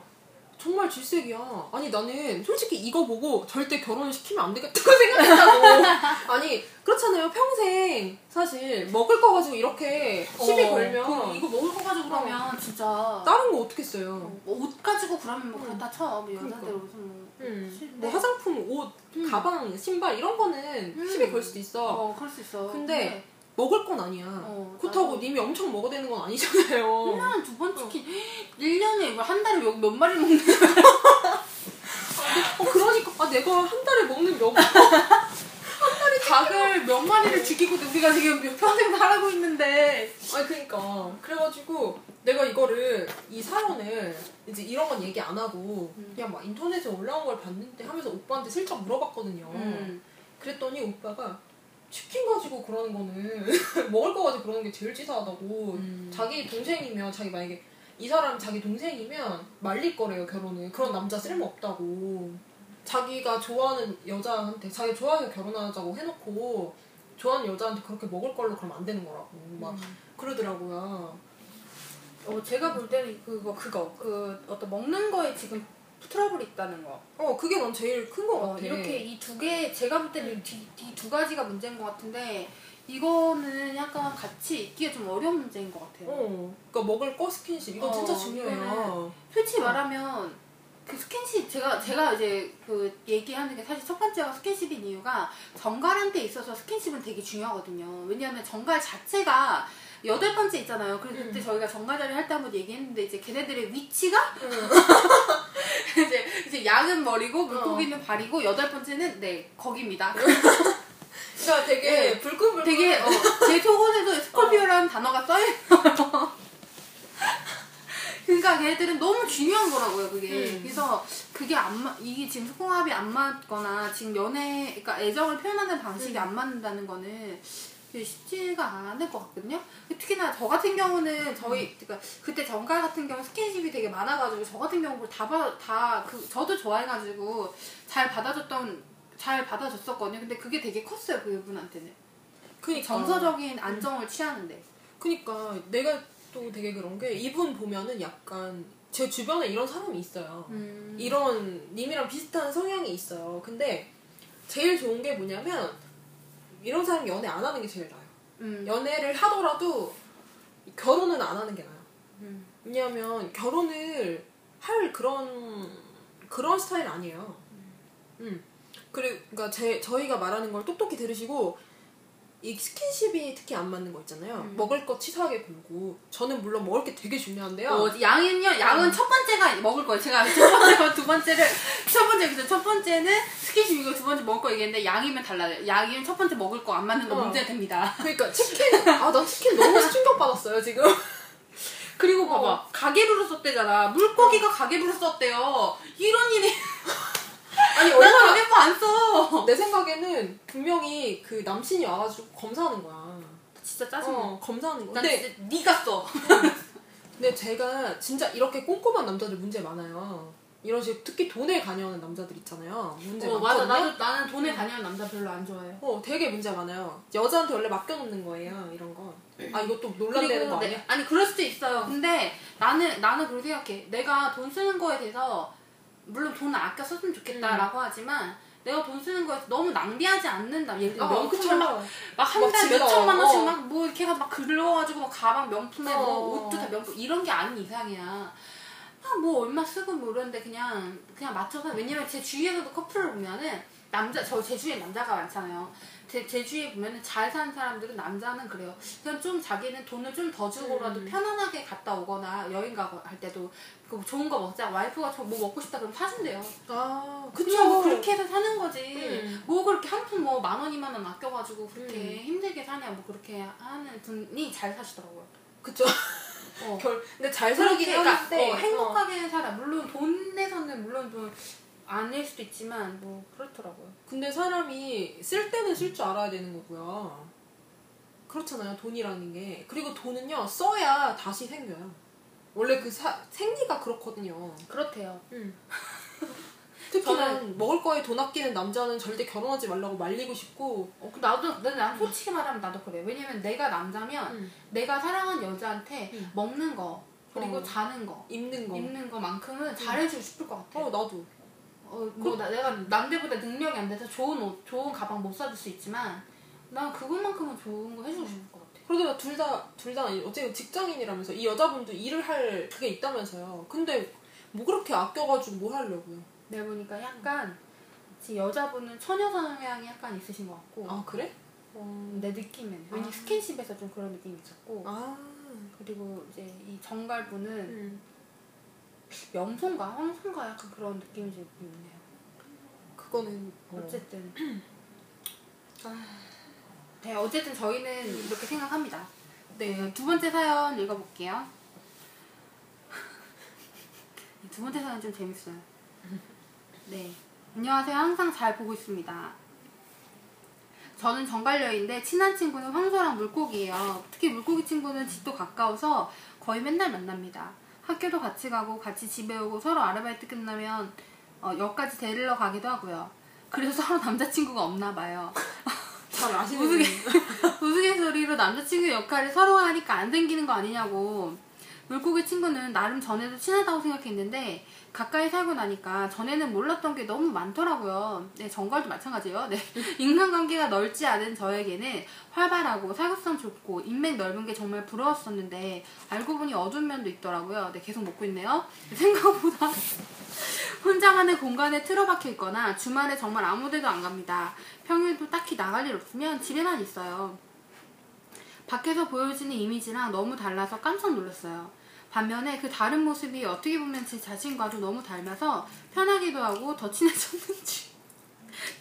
정말 질색이야. 아니 나는 솔직히 이거 보고 절대 결혼을 시키면 안 되겠다고 생각했다고. 아니 그렇잖아요. 평생 사실 먹을 거 가지고 이렇게 시비 어, 걸면 그 이거 먹을 거 가지고 그러면 진짜 다른 거 어떻게 써요? 어, 뭐옷 가지고 그러면 뭐 응. 그렇다 쳐. 뭐 여자들 그러니까. 무슨 뭐. 음. 뭐 화장품, 옷, 음. 가방, 신발 이런 거는 음. 시비 걸 수도 있어. 어, 그럴 수 있어. 근데 먹을 건 아니야. 어, 그렇다고 나도. 님이 엄청 먹어야 되는 건 아니잖아요. 1년에 두 번 치킨. 1년에 이거 한 달에 몇, 몇 마리 먹는 어 그러니까 아 내가 한 달에 먹는 몇 닭을 몇 마리를 죽이고 우리가 지금 평생 살아고 있는데. 아니 그러니까 그래가지고 내가 이거를 이 사연을 이제 이런 건 얘기 안 하고 음. 그냥 막 인터넷에 올라온 걸 봤는데 하면서 오빠한테 슬쩍 물어봤거든요. 음. 그랬더니 오빠가 치킨 가지고 그러는 거는 먹을 거 가지고 그러는 게 제일 치사하다고 음. 자기 동생이면 자기 만약에 이 사람 자기 동생이면 말릴 거래요 결혼을 그런 남자 쓸모 없다고 자기가 좋아하는 여자한테 자기 좋아해서 결혼하자고 해놓고 좋아하는 여자한테 그렇게 먹을 걸로 그러면 안 되는 거라고 막 음. 그러더라고요. 어, 제가 볼 때는 그거, 그거, 그 어떤 먹는 거에 지금 트러블이 있다는 거. 어 그게 난 제일 큰거 어, 같아. 이렇게 이 두 개, 제가 볼 때는 이두 가지가 문제인 것 같은데, 이거는 약간 같이 있기가 좀 어려운 문제인 것 같아요. 어, 그러니까 먹을 거 스킨십 이거 어, 진짜 중요해요. 솔직히 말하면 그 스킨십 제가 제가 이제 그 얘기하는 게 사실 첫 번째가 스킨십인 이유가 전갈한테 있어서 스킨십은 되게 중요하거든요. 왜냐하면 전갈 자체가 여덟 번째 있잖아요. 그래서 그때 음. 저희가 전갈 자리 할 때 한번 얘기했는데 이제 걔네들의 위치가 응. 이제 이제 양은 머리고 물고기는 발이고 여덟 번째는 네 거기입니다. 그러니까 되게 네. 불끈불끈 되게 어, 제 속옷에도 Scorpio라는 단어가 써있어요. 그러니까 걔네들은 너무 중요한 거라고요, 그게. 음. 그래서 그게 안 맞, 이게 지금 소통합이 안 맞거나 지금 연애, 그러니까 애정을 표현하는 방식이 음. 안 맞는다는 거는 쉽지가 않을 것 같거든요. 특히나 저 같은 경우는 저희, 그러니까 그때 정갈 같은 경우 스킨십이 되게 많아가지고 저 같은 경우 다, 받- 다, 그, 저도 좋아해가지고 잘 받아줬던, 잘 받아줬었거든요. 근데 그게 되게 컸어요, 그분한테는. 그니까 정서적인 안정을 취하는데. 그니까 내가 또 되게 그런 게 이분 보면은 약간 제 주변에 이런 사람이 있어요. 음. 이런 님이랑 비슷한 성향이 있어요. 근데 제일 좋은 게 뭐냐면 이런 사람 연애 안 하는 게 제일 나아요. 음. 연애를 하더라도 결혼은 안 하는 게 나아요. 음. 왜냐하면 결혼을 할 그런 그런 스타일 아니에요. 음. 그리고 그러니까 제 저희가 말하는 걸 똑똑히 들으시고 이 스킨십이 특히 안 맞는 거 있잖아요. 음. 먹을 거 치사하게 굴고 저는 물론 먹을 게 되게 중요한데요. 어, 양은요, 양은 음. 첫 번째가 먹을 거예요. 제가 첫 번째와 두 번째를, 첫 번째, 그죠? 첫 번째는 스킨십이고 두 번째 먹을 거 얘기했는데, 양이면 달라요. 양이면 첫 번째 먹을 거 안 맞는 거 어. 문제가 됩니다. 그러니까 치킨 아나 치킨 너무 충격 받았어요 지금. 그리고 봐봐. 어. 가계부로 썼대잖아. 물고기가 가계부로 썼대요. 이런 일이. 아니 난 얼마나 가계부 안 써. 내 생각에는 분명히 그 남친이 와가지고 검사하는 거야. 진짜 짜증나. 어 검사하는 거. 난 근데 진짜 네가 써. 근데 제가 진짜 이렇게 꼼꼼한 남자들 문제 많아요. 이런 식으로 특히 돈에 관여하는 남자들 있잖아요. 문제 어, 많거든요. 맞아. 나도, 나는 돈에 관여하는 남자 별로 안 좋아해. 어, 되게 문제 많아요. 여자한테 원래 맡겨놓는 거예요, 이런 거. 아, 이것도 논란되는 거 내- 아니야? 아니 그럴 수도 있어요. 근데 나는 나는 그렇게 생각해. 내가 돈 쓰는 거에 대해서 물론 돈을 아껴 썼으면 좋겠다라고 하지만 내가 돈 쓰는 거에 너무 낭비하지 않는다. 예를 들어 아, 명품을. 막한 막 달에 몇 천만 어, 원씩 어. 막뭐 이렇게 해가지고 막 글러가지고 막 가방 명품에 뭐 어. 옷도 다 명품 이런 게 아닌 이상이야. 아, 뭐 얼마 쓰고 뭐 이러는데 그냥 그냥 맞춰서 왜냐면 제 주위에서도 커플을 보면은 남자 저 제 주위에 남자가 많잖아요. 제, 제 주위에 보면은 잘 사는 사람들은 남자는 그래요. 그냥 좀 자기는 돈을 좀 더 주고라도 음. 편안하게 갔다 오거나 여행 가고 할 때도 그 좋은 거 먹자 와이프가 저 뭐 먹고 싶다 그럼 사준대요. 아, 그냥 뭐 그쵸. 그렇게 해서 사는 거지. 음. 뭐 그렇게 한 푼 뭐 만 원, 이만 원 아껴가지고 그렇게 음. 힘들게 사냐 뭐 그렇게 하는 분이 잘 사시더라고요. 그쵸. 어. 결, 근데 잘 살긴 그러니까 하는데. 어, 행복하게 살아. 물론 돈 내서는 물론 좀 아닐 수도 있지만 뭐 그렇더라고요. 근데 사람이 쓸 때는 쓸 줄 알아야 되는 거고요. 그렇잖아요, 돈이라는 게. 그리고 돈은요, 써야 다시 생겨요. 원래 그 사, 생리가 그렇거든요. 그렇대요. 특히나 저는- 먹을 거에 돈 아끼는 남자는 절대 결혼하지 말라고 말리고 싶고 어, 그 나도 나도 난 솔직히 말하면 나도 그래. 왜냐면 내가 남자면 음. 내가 사랑한 여자한테 음. 먹는 거 그리고 어. 자는 거 입는 거. 입는 거만큼은 잘해주고 싶을 것 같아. 어 나도. 어, 뭐 나, 내가 남들보다 능력이 안 돼서 좋은 옷, 좋은 가방 못 사줄 수 있지만 난 그것만큼은 좋은 거 해주고 싶을 것 같아. 그러다가 둘 다 둘 다 어쨌든 직장인이라면서 이 여자분도 일을 할 그게 있다면서요. 근데 뭐 그렇게 아껴가지고 뭘 하려고요? 내가 보니까 약간 여자분은 처녀 성향이 약간 있으신 것 같고 아 그래? 어. 내 느낌엔 왠지 아. 스킨십에서 좀 그런 느낌이 있었고 아. 그리고 이제 이 정갈분은 음. 명송가 황송가 약간 그런 느낌이 좀 있네요. 그거는 어. 어쨌든 네 어쨌든 저희는 이렇게 생각합니다. 네, 두 번째 사연 읽어볼게요. 두 번째 사연 좀 재밌어요. 네. 안녕하세요. 항상 잘 보고 있습니다. 저는 정갈녀인데 친한 친구는 황소랑 물고기예요. 특히 물고기 친구는 집도 가까워서 거의 맨날 만납니다. 학교도 같이 가고 같이 집에 오고 서로 아르바이트 끝나면 어, 역까지 데리러 가기도 하고요. 그래서 서로 남자친구가 없나 봐요. 잘 아시는 우스개, 분. 우스갯소리로 남자친구 역할을 서로가 하니까 안 생기는 거 아니냐고. 물고기 친구는 나름 전에도 친하다고 생각했는데 가까이 살고 나니까 전에는 몰랐던 게 너무 많더라고요. 네, 정갈도 마찬가지예요. 네. 인간관계가 넓지 않은 저에게는 활발하고 사교성 좋고 인맥 넓은 게 정말 부러웠었는데 알고 보니 어두운 면도 있더라고요. 네, 계속 먹고 있네요. 생각보다 혼자만의 공간에 틀어박혀 있거나 주말에 정말 아무데도 안 갑니다. 평일도 딱히 나갈 일 없으면 집에만 있어요. 밖에서 보여지는 이미지랑 너무 달라서 깜짝 놀랐어요. 반면에 그 다른 모습이 어떻게 보면 제 자신과도 너무 닮아서 편하기도 하고 더 친해졌는지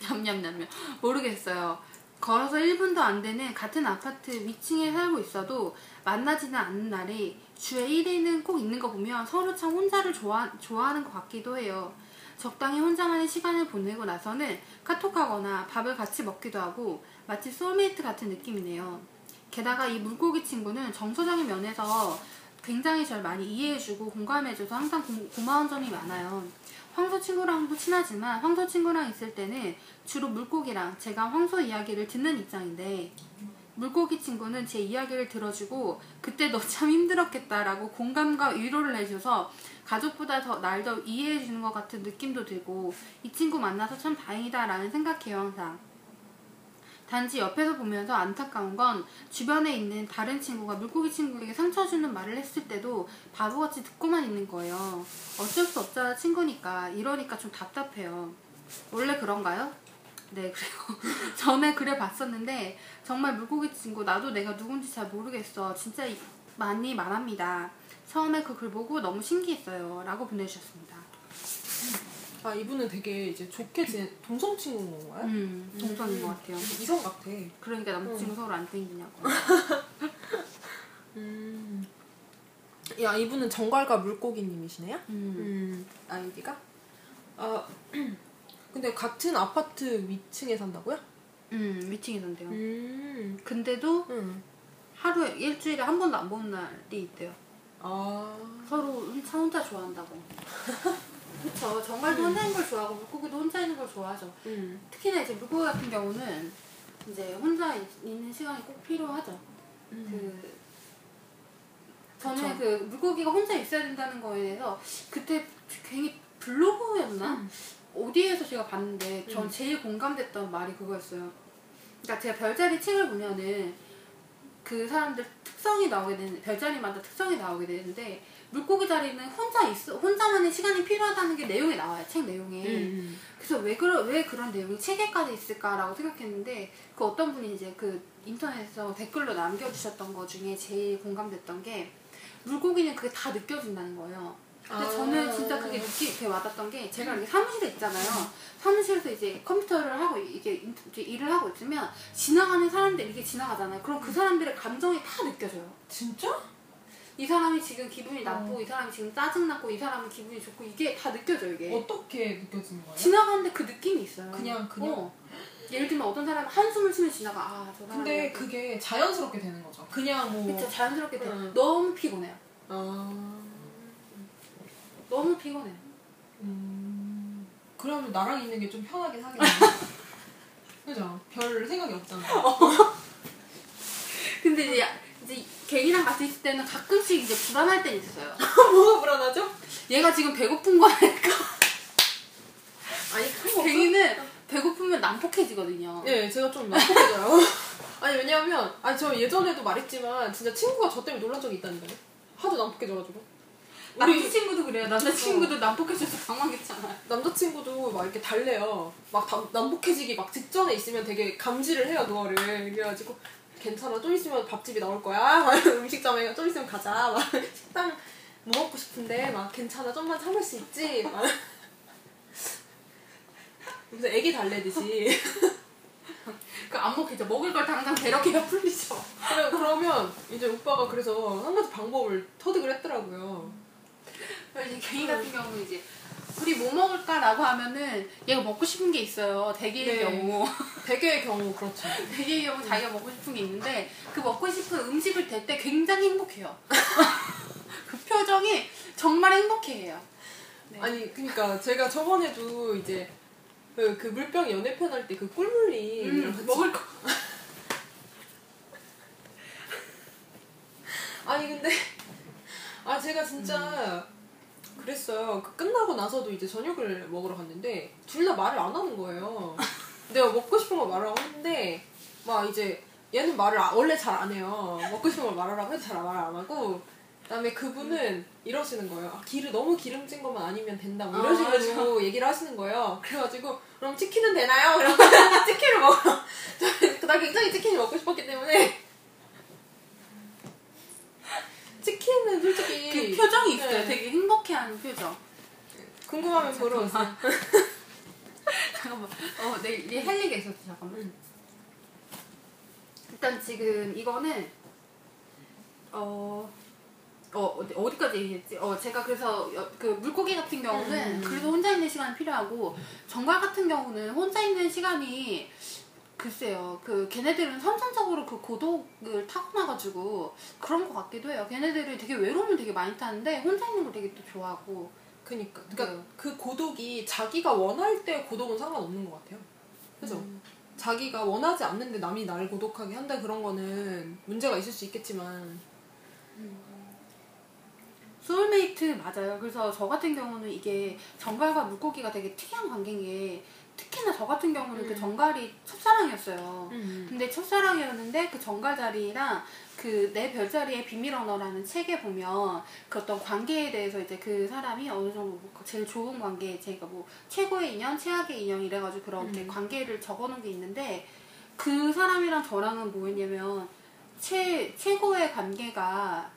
냠냠냠냠 모르겠어요. 걸어서 1분도 안 되는 같은 아파트 위층에 살고 있어도 만나지는 않는 날이 주에 1회는 꼭 있는 거 보면 서로 참 혼자를 좋아, 좋아하는 것 같기도 해요. 적당히 혼자만의 시간을 보내고 나서는 카톡하거나 밥을 같이 먹기도 하고 마치 소울메이트 같은 느낌이네요. 게다가 이 물고기 친구는 정서적인 면에서 굉장히 절 많이 이해해주고 공감해줘서 항상 고, 고마운 점이 많아요. 황소 친구랑도 친하지만 황소 친구랑 있을 때는 주로 물고기랑 제가 황소 이야기를 듣는 입장인데 물고기 친구는 제 이야기를 들어주고 그때 너 참 힘들었겠다라고 공감과 위로를 해줘서 가족보다 더 날 더 이해해주는 것 같은 느낌도 들고 이 친구 만나서 참 다행이다라는 생각해요 항상. 단지 옆에서 보면서 안타까운 건 주변에 있는 다른 친구가 물고기 친구에게 상처 주는 말을 했을 때도 바보같이 듣고만 있는 거예요. 어쩔 수 없잖아 친구니까 이러니까 좀 답답해요. 원래 그런가요? 네, 그리고 전에 그래 봤었는데 정말 물고기 친구 나도 내가 누군지 잘 모르겠어. 진짜 이- 많이 말합니다. 처음에 그 글 보고 너무 신기했어요. 라고 보내주셨습니다. 아 이분은 되게 이제 좋게 지낸 동성 친구인 건가요? 음, 동성인 것 같아요. 이성 같아. 그러니까 남자친구 서로 안 땡기냐고. 음. 야 이분은 정갈과 물고기님이시네요? 음. 음, 아이디가? 아, 근데 같은 아파트 위층에 산다고요? 음, 미팅이던데요. 음, 근데도 응. 하루에 일주일에 한 번도 안 보는 날이 있대요. 아, 서로 혼자 혼자 좋아한다고. 그쵸. 정말도 혼자 있는 걸 좋아하고 물고기도 혼자 있는 걸 좋아하죠. 음, 특히나 이제 물고기 같은 경우는 이제 혼자 있- 있는 시간이 꼭 필요하죠. 음. 그 저는 그쵸. 그 물고기가 혼자 있어야 된다는 거에 대해서 그때 괜히 블로그였나 음. 어디에서 제가 봤는데 전 음. 제일 공감됐던 말이 그거였어요. 그러니까 제가 별자리 책을 보면은 그 사람들 특성이 나오게 되는 별자리마다 특성이 나오게 되는데 물고기 자리는 혼자 있어 혼자만의 시간이 필요하다는 게 내용에 나와요 책 내용에. 음. 그래서 왜, 그러, 왜 그런 내용이 책에까지 있을까라고 생각했는데 그 어떤 분이 이제 그 인터넷에서 댓글로 남겨주셨던 거 중에 제일 공감됐던 게 물고기는 그게 다 느껴진다는 거예요. 근데 아. 저는 진짜 그게 느끼 되게 와닿던 게 제가 이렇게 사무실에 있잖아요. 사무실에서 이제 컴퓨터를 하고 이게 일을 하고 있으면 지나가는 사람들 이게 지나가잖아요. 그럼 그 사람들의 감정이 다 느껴져요. 진짜? 이 사람이 지금 기분이 나쁘고 어. 이 사람이 지금 짜증났고 이 사람은 기분이 좋고 이게 다 느껴져요 이게. 어떻게 느껴지는 거예요? 지나가는데 그 느낌이 있어요. 그냥, 그냥? 어. 예를 들면 어떤 사람은 한숨을 쉬면 지나가 아저 사람. 근데 그게 자연스럽게 되는 거죠. 그냥 뭐. 그쵸 자연스럽게 돼. 응. 너무 피곤해요. 아. 너무 피곤해. 요 음. 그러면 나랑 있는 게 좀 편하긴 하겠네. 그죠? 별 생각이 없잖아. 근데 이제 야- 이제 걔이랑 같이 있을 때는 가끔씩 이제 불안할 때 있어요. 뭐가 불안하죠? 얘가 지금 배고픈 거 아닐까? 아니. 걔이는 배고프면 난폭해지거든요. 네, 제가 좀 난폭해져요. 아니, 왜냐하면, 아니, 저 예전에도 말했지만, 진짜 친구가 저 때문에 놀란 적이 있다니까요. 하도 난폭해져가지고. 남자친구도 그래요. 남자친구도 난폭해져서 당황했잖아요. 남자친구도 막 이렇게 달래요. 막 다- 난폭해지기 막 직전에 있으면 되게 감지를 해요, 그거를. 그래가지고, 괜찮아, 좀 있으면 밥집이 나올 거야. 막 음식점에 좀 있으면 가자. 막 식당 뭐 먹고 싶은데, 막 괜찮아, 좀만 참을 수 있지. 막. 무슨 애기 달래듯이. 그 안목해져. 먹을 걸 당장 배럭해야 풀리죠. 그래, 그러면 이제 오빠가 그래서 한 가지 방법을 터득을 했더라고요. 이제 개인 같은 경우는 이제 우리 뭐 먹을까라고 하면은 얘가 먹고 싶은 게 있어요. 대개의 네. 경우. 대개의 경우 그렇죠. 대개의 경우 자기가 먹고 싶은 게 있는데 그 먹고 싶은 음식을 댈 때 굉장히 행복해요. 그 표정이 정말 행복해해요. 네. 아니 그러니까 제가 저번에도 이제 그, 그 물병 연애편 할 때 그 꿀물리 음, 먹을 거. 아니 근데 아 제가 진짜 그랬어요. 그 끝나고 나서도 이제 저녁을 먹으러 갔는데 둘 다 말을 안 하는 거예요. 내가 먹고 싶은 걸 말하고 했는데 막 이제 얘는 말을 아- 원래 잘 안 해요. 먹고 싶은 걸 말하라고 해도 잘 말을 안 하고 그다음에 그분은 이러시는 거예요. 아, 기름 너무 기름진 것만 아니면 된다. 뭐 이런 아, 식으로 얘기를 하시는 거예요. 그래가지고 그럼 치킨은 되나요? 그러면 치킨을 먹어. 나 굉장히 치킨이 먹고 싶었기 때문에 치킨은 솔직히 그 표정이 있어요. 네. 되게 행복해하는 표정. 궁금하면 물어보세요. 잠깐만. 어, 내, 얘할 얘기가 있었어. 잠깐만. 응. 일단 지금 이거는 어. 어, 어디, 어디까지 얘기했지? 어, 제가 그래서 여- 그 물고기 같은 경우는 음. 그래도 혼자 있는 시간이 필요하고 정갈 같은 경우는 혼자 있는 시간이 글쎄요. 그 걔네들은 선천적으로 그 고독을 타고나가지고 그런 것 같기도 해요. 걔네들이 되게 외로움을 되게 많이 타는데 혼자 있는 걸 되게 또 좋아하고 그니까 그러니까 네. 그 고독이 자기가 원할 때 고독은 상관없는 것 같아요. 그죠? 음. 자기가 원하지 않는데 남이 날 고독하게 한다 그런 거는 문제가 있을 수 있겠지만 소울메이트 맞아요. 그래서 저 같은 경우는 이게 전갈과 물고기가 되게 특이한 관계인 게 특히나 저 같은 경우는 그 음. 전갈이 첫사랑이었어요. 음. 근데 첫사랑이었는데 그 전갈 자리랑 그 내 별자리의 비밀 언어라는 책에 보면 그 어떤 관계에 대해서 이제 그 사람이 어느 정도 뭐 제일 좋은 관계, 제가 뭐 최고의 인연, 최악의 인연 이래가지고 그렇게 음. 관계를 적어놓은 게 있는데 그 사람이랑 저랑은 뭐였냐면 최 최고의 관계가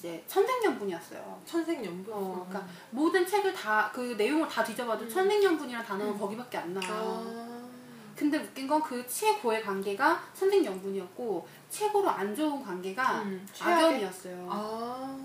이제 천생연분이었어요. 천생연분. 어, 그러니까 모든 책을 다 그 내용을 다 뒤져봐도 음. 천생연분이라는 단어가 음. 거기밖에 안 나와요. 아. 근데 웃긴 건 그 최고의 관계가 천생연분이었고 최고로 안 좋은 관계가 음? 악연이었어요. 아.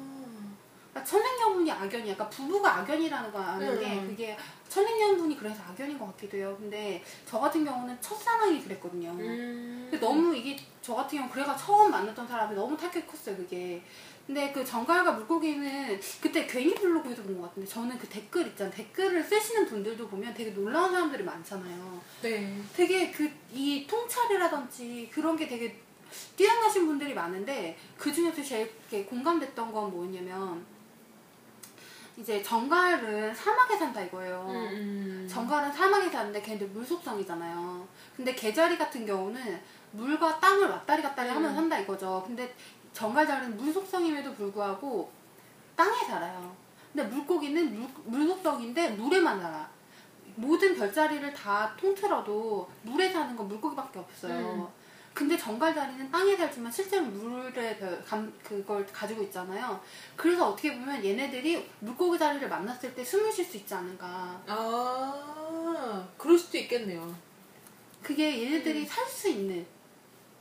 그러니까 천생연분이 악연이야. 그러니까 부부가 악연이라는 거 아는 게 음. 그게 천생연분이 그래서 악연인 것 같기도 해요. 근데 저 같은 경우는 첫사랑이 그랬거든요. 음. 근데 너무 이게 저 같은 경우 그래가 처음 만났던 사람이 너무 타격이 컸어요 그게 근데 그 정갈과 물고기는 그때 괜히 블로그에서 본것 같은데 저는 그 댓글 있잖아요 댓글을 쓰시는 분들도 보면 되게 놀라운 사람들이 많잖아요 네. 되게 그 이 통찰이라든지 그런 게 되게 뛰어나신 분들이 많은데 그 중에서 제일 이렇게 공감됐던 건 뭐였냐면 이제 정갈은 사막에 산다 이거예요 음. 정갈은 사막에 사는데 걔네들 물속성이잖아요. 근데 개자리 같은 경우는 물과 땅을 왔다리 갔다리 하면 음. 산다 이거죠. 근데 정갈자리는 물속성임에도 불구하고 땅에 살아요. 근데 물고기는 물, 물속성인데 물에만 살아. 모든 별자리를 다 통틀어도 물에 사는 건 물고기밖에 없어요. 음. 근데 정갈자리는 땅에 살지만 실제로 물에 감, 그걸 가지고 있잖아요. 그래서 어떻게 보면 얘네들이 물고기 자리를 만났을 때 숨을 쉴 수 있지 않은가. 아. 그럴 수도 있겠네요. 그게 얘네들이 음. 살수 있는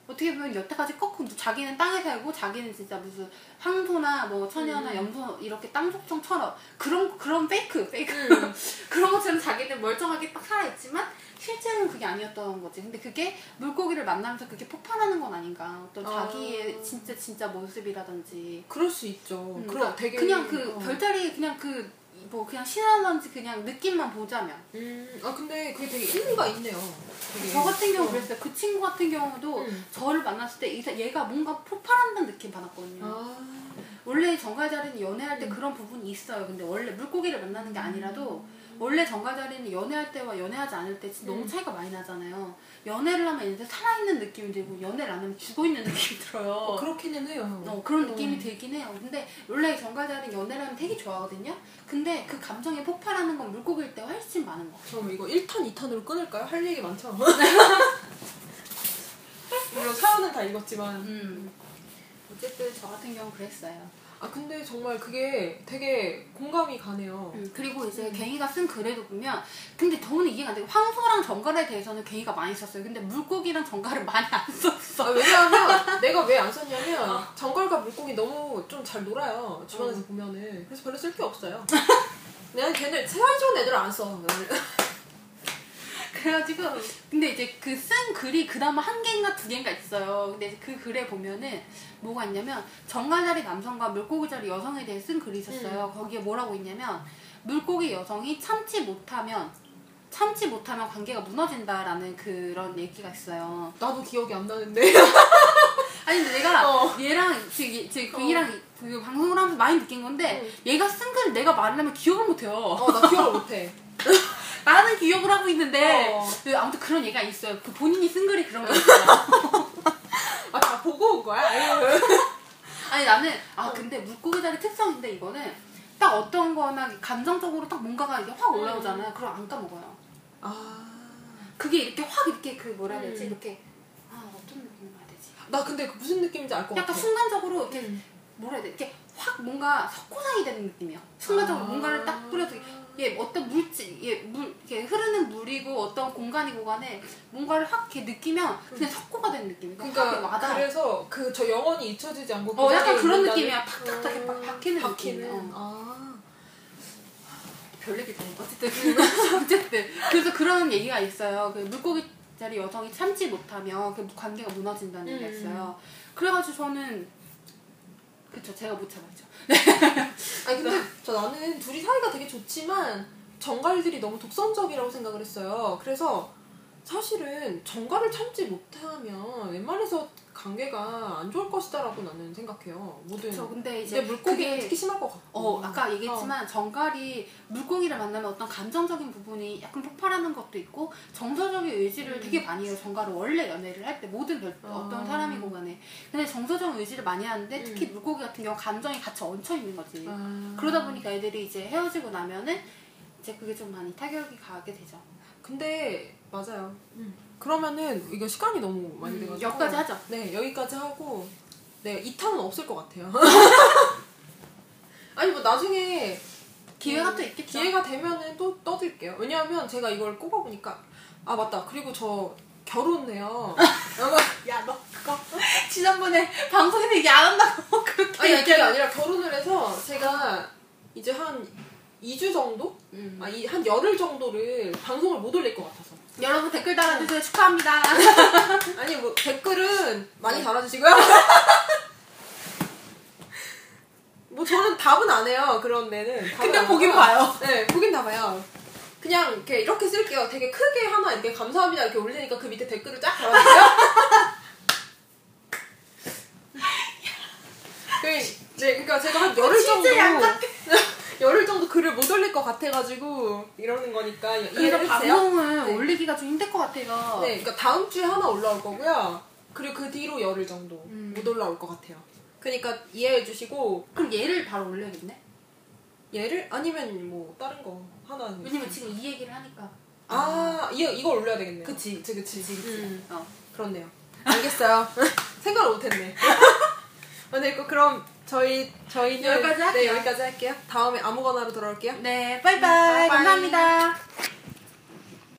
어떻게 보면 여태까지 꺾고 자기는 땅에 살고 자기는 진짜 무슨 황소나 뭐 처녀나 음. 염소 이렇게 땅 속성처럼 그런 그런 페이크 페이크 음. 그런 것처럼 자기는 멀쩡하게 딱 살아있지만 실제로는 그게 아니었던 거지. 근데 그게 물고기를 만나면서 그게 폭발하는 건 아닌가. 어떤 아. 자기의 진짜 진짜 모습이라든지. 그럴 수 있죠. 음, 그럼 그러니까 되게 그냥 그 어. 별자리 그냥 그 뭐 그냥 신화던지 그냥 느낌만 보자면 음. 아 근데 그게 되게 일리가 있네요. 되게. 저 같은 경우 어. 그랬어요. 그 친구 같은 경우도 음. 저를 만났을 때 얘가 뭔가 폭발한다는 느낌 받았거든요. 아. 원래 정갈자리는 연애할 때 음. 그런 부분이 있어요. 근데 원래 물고기를 만나는 게 아니라도 원래 정갈자리는 연애할 때와 연애하지 않을 때 진짜 너무 음. 차이가 많이 나잖아요. 연애를 하면 얘네들 살아있는 느낌이 들고 연애를 안 하면 죽어있는 느낌이 들어요. 어, 그렇기는 해요. 어, 그런 어. 느낌이 들긴 해요. 근데 원래 정갈자리는 연애를 하면 되게 좋아하거든요. 근데 그 감정이 폭발하는 건 물고기일 때 훨씬 많은 거. 저 이거 1탄, 2탄으로 끊을까요? 할 얘기 많죠. 물론 사연은 다 읽었지만. 음. 어쨌든 저 같은 경우 그랬어요. 아 근데 정말 그게 되게 공감이 가네요. 음, 그리고 이제 음. 갱이가 쓴 글에도 보면 근데 저는 이해가 안 되고 황소랑 정갈에 대해서는 갱이가 많이 썼어요. 근데 물고기랑 정갈은 많이 안 아, 썼어. 왜냐하면 내가 왜 안 썼냐면 정갈과 물고기 너무 좀 잘 놀아요 주변에서 어. 보면은 그래서 별로 쓸 게 없어요. 내가 걔네 사이좋은 애들 안 써. 그래가지고 근데 이제 그 쓴 글이 그나마 한 개인가 두 개인가 있어요. 근데 그 글에 보면은 뭐가 있냐면 정갈자리 남성과 물고기자리 여성에 대해 쓴 글이 있었어요. 거기에 뭐라고 있냐면 물고기 여성이 참지 못하면 참지 못하면 관계가 무너진다라는 그런 얘기가 있어요. 나도 기억이 안 나는데. 아니 근데 내가 어. 얘랑 지금 지금 그이랑 그 방송을 하면서 많이 느낀 건데 응. 얘가 쓴 글을 내가 말하려면 기억을 못해요. 어, 나 기억을 못해. 나는 기억을 하고 있는데 어. 그 아무튼 그런 얘기가 있어요. 그 본인이 쓴 글이 그런 거 있어요. 아, 다 보고 온 거야? 아니 나는 아 근데 물고기 자리 특성인데 이거는 딱 어떤 거나 감정적으로 딱 뭔가가 이게 확 올라오잖아요. 그럼 안 까먹어요. 아. 그게 이렇게 확 이렇게 그 뭐라 해야 되지? 음. 이렇게 아 어떤 느낌으로 해야 되지? 나 근데 그 무슨 느낌인지 알 것 같아. 약간 순간적으로 이렇게 음. 뭐라 해야 돼? 이렇게 확 뭔가 석고상이 되는 느낌이야. 순간적으로 아. 뭔가를 딱 뿌려서 얘 어떤 물질, 얘물 이렇게 흐르는 물이고 어떤 공간이고 간에 뭔가를 확 이렇게 느끼면 그냥 석고가 되는 느낌. 그러니까 그러니까. 그래서 그 저 영혼이 잊혀지지 않고 어, 그 약간 그런 느낌이야. 탁탁탁 이렇게 막 박히는 박히는. 느낌. 아. 별 얘기 다. 어쨌든 어쨌든 그래서 그런 얘기가 있어요. 그 물고기 자리 여성이 참지 못하면 그 관계가 무너진다는 얘기가 음. 있어요. 그래가지고 저는 그쵸 제가 못 참았죠. 아니 근데 저 나는 둘이 사이가 되게 좋지만 정갈들이 너무 독선적이라고 생각을 했어요. 그래서 사실은 정가를 참지 못하면 웬만해서 관계가 안 좋을 것이다라고 나는 생각해요. 모든. 그쵸. 근데 이제 근데 물고기는 그게- 특히 심할 것 같고. 어, 아까 얘기했지만 정갈이 물고기를 만나면 어떤 감정적인 부분이 약간 폭발하는 것도 있고 정서적인 의지를 음. 되게 많이 해요. 정갈은 원래 연애를 할 때 모든 별, 아. 어떤 사람이고 간에. 근데 정서적인 의지를 많이 하는데 특히 음. 물고기 같은 경우 감정이 같이 얹혀 있는 거지. 아. 그러다 보니까 애들이 이제 헤어지고 나면은 이제 그게 좀 많이 타격이 가게 되죠. 근데 맞아요. 그러면은 이거 시간이 너무 많이 음, 돼가지고 여기까지 하죠. 네 여기까지 하고 네 2탄은 없을 것 같아요. 아니 뭐 나중에 기회가 음, 또 있겠죠. 기회가 되면은 또 떠들게요. 왜냐하면 제가 이걸 꼽아보니까 아 맞다. 그리고 저 결혼해요. 야, 너 그거 지난번에 방송에서 얘기 안 한다고 그렇게 아니 그게 얘기하면 아니라 결혼을 해서 제가 이제 한 2주 정도? 음. 아, 이, 한 열흘 정도를 방송을 못 올릴 것 같아서. 여러분 댓글 달아주세요. 축하합니다. 아니, 뭐, 댓글은 많이 달아주시고요. 뭐, 저는 답은 안 해요, 그런 데는. 답은 근데 안 보긴 하고요. 봐요. 네, 보긴 다 봐요. 그냥 이렇게, 이렇게 쓸게요. 되게 크게 하나 이렇게 감사합니다 이렇게 올리니까 그 밑에 댓글을 쫙 달아주세요. 그, 네, 그러니까 제가 한 열흘 진짜 정도. 양 열흘 정도 글을 못 올릴 것 같아가지고 이러는 거니까 이해를 해주세요. 방송을 네. 올리기가 좀 힘들 것 같아요. 네, 그러니까 다음 주에 하나 올라올 거고요. 그리고 그 뒤로 열흘 정도 음. 못 올라올 것 같아요. 그러니까 이해해 주시고 그럼 얘를 바로 올려야겠네? 얘를 아니면 뭐 다른 거 하나. 왜냐면 지금 이 얘기를 하니까. 아 이거 이거 올려야 되겠네요. 그치. 그치, 그치. 그치, 그치. 음, 어. 그렇네요. 알겠어요. 생각을 못했네. 오늘 거 그럼 저희 저희는 여기까지 네 할게요. 여기까지 할게요. 다음에 아무거나로 돌아올게요. 네, 빠이빠이. 음, 빠이빠이. 감사합니다.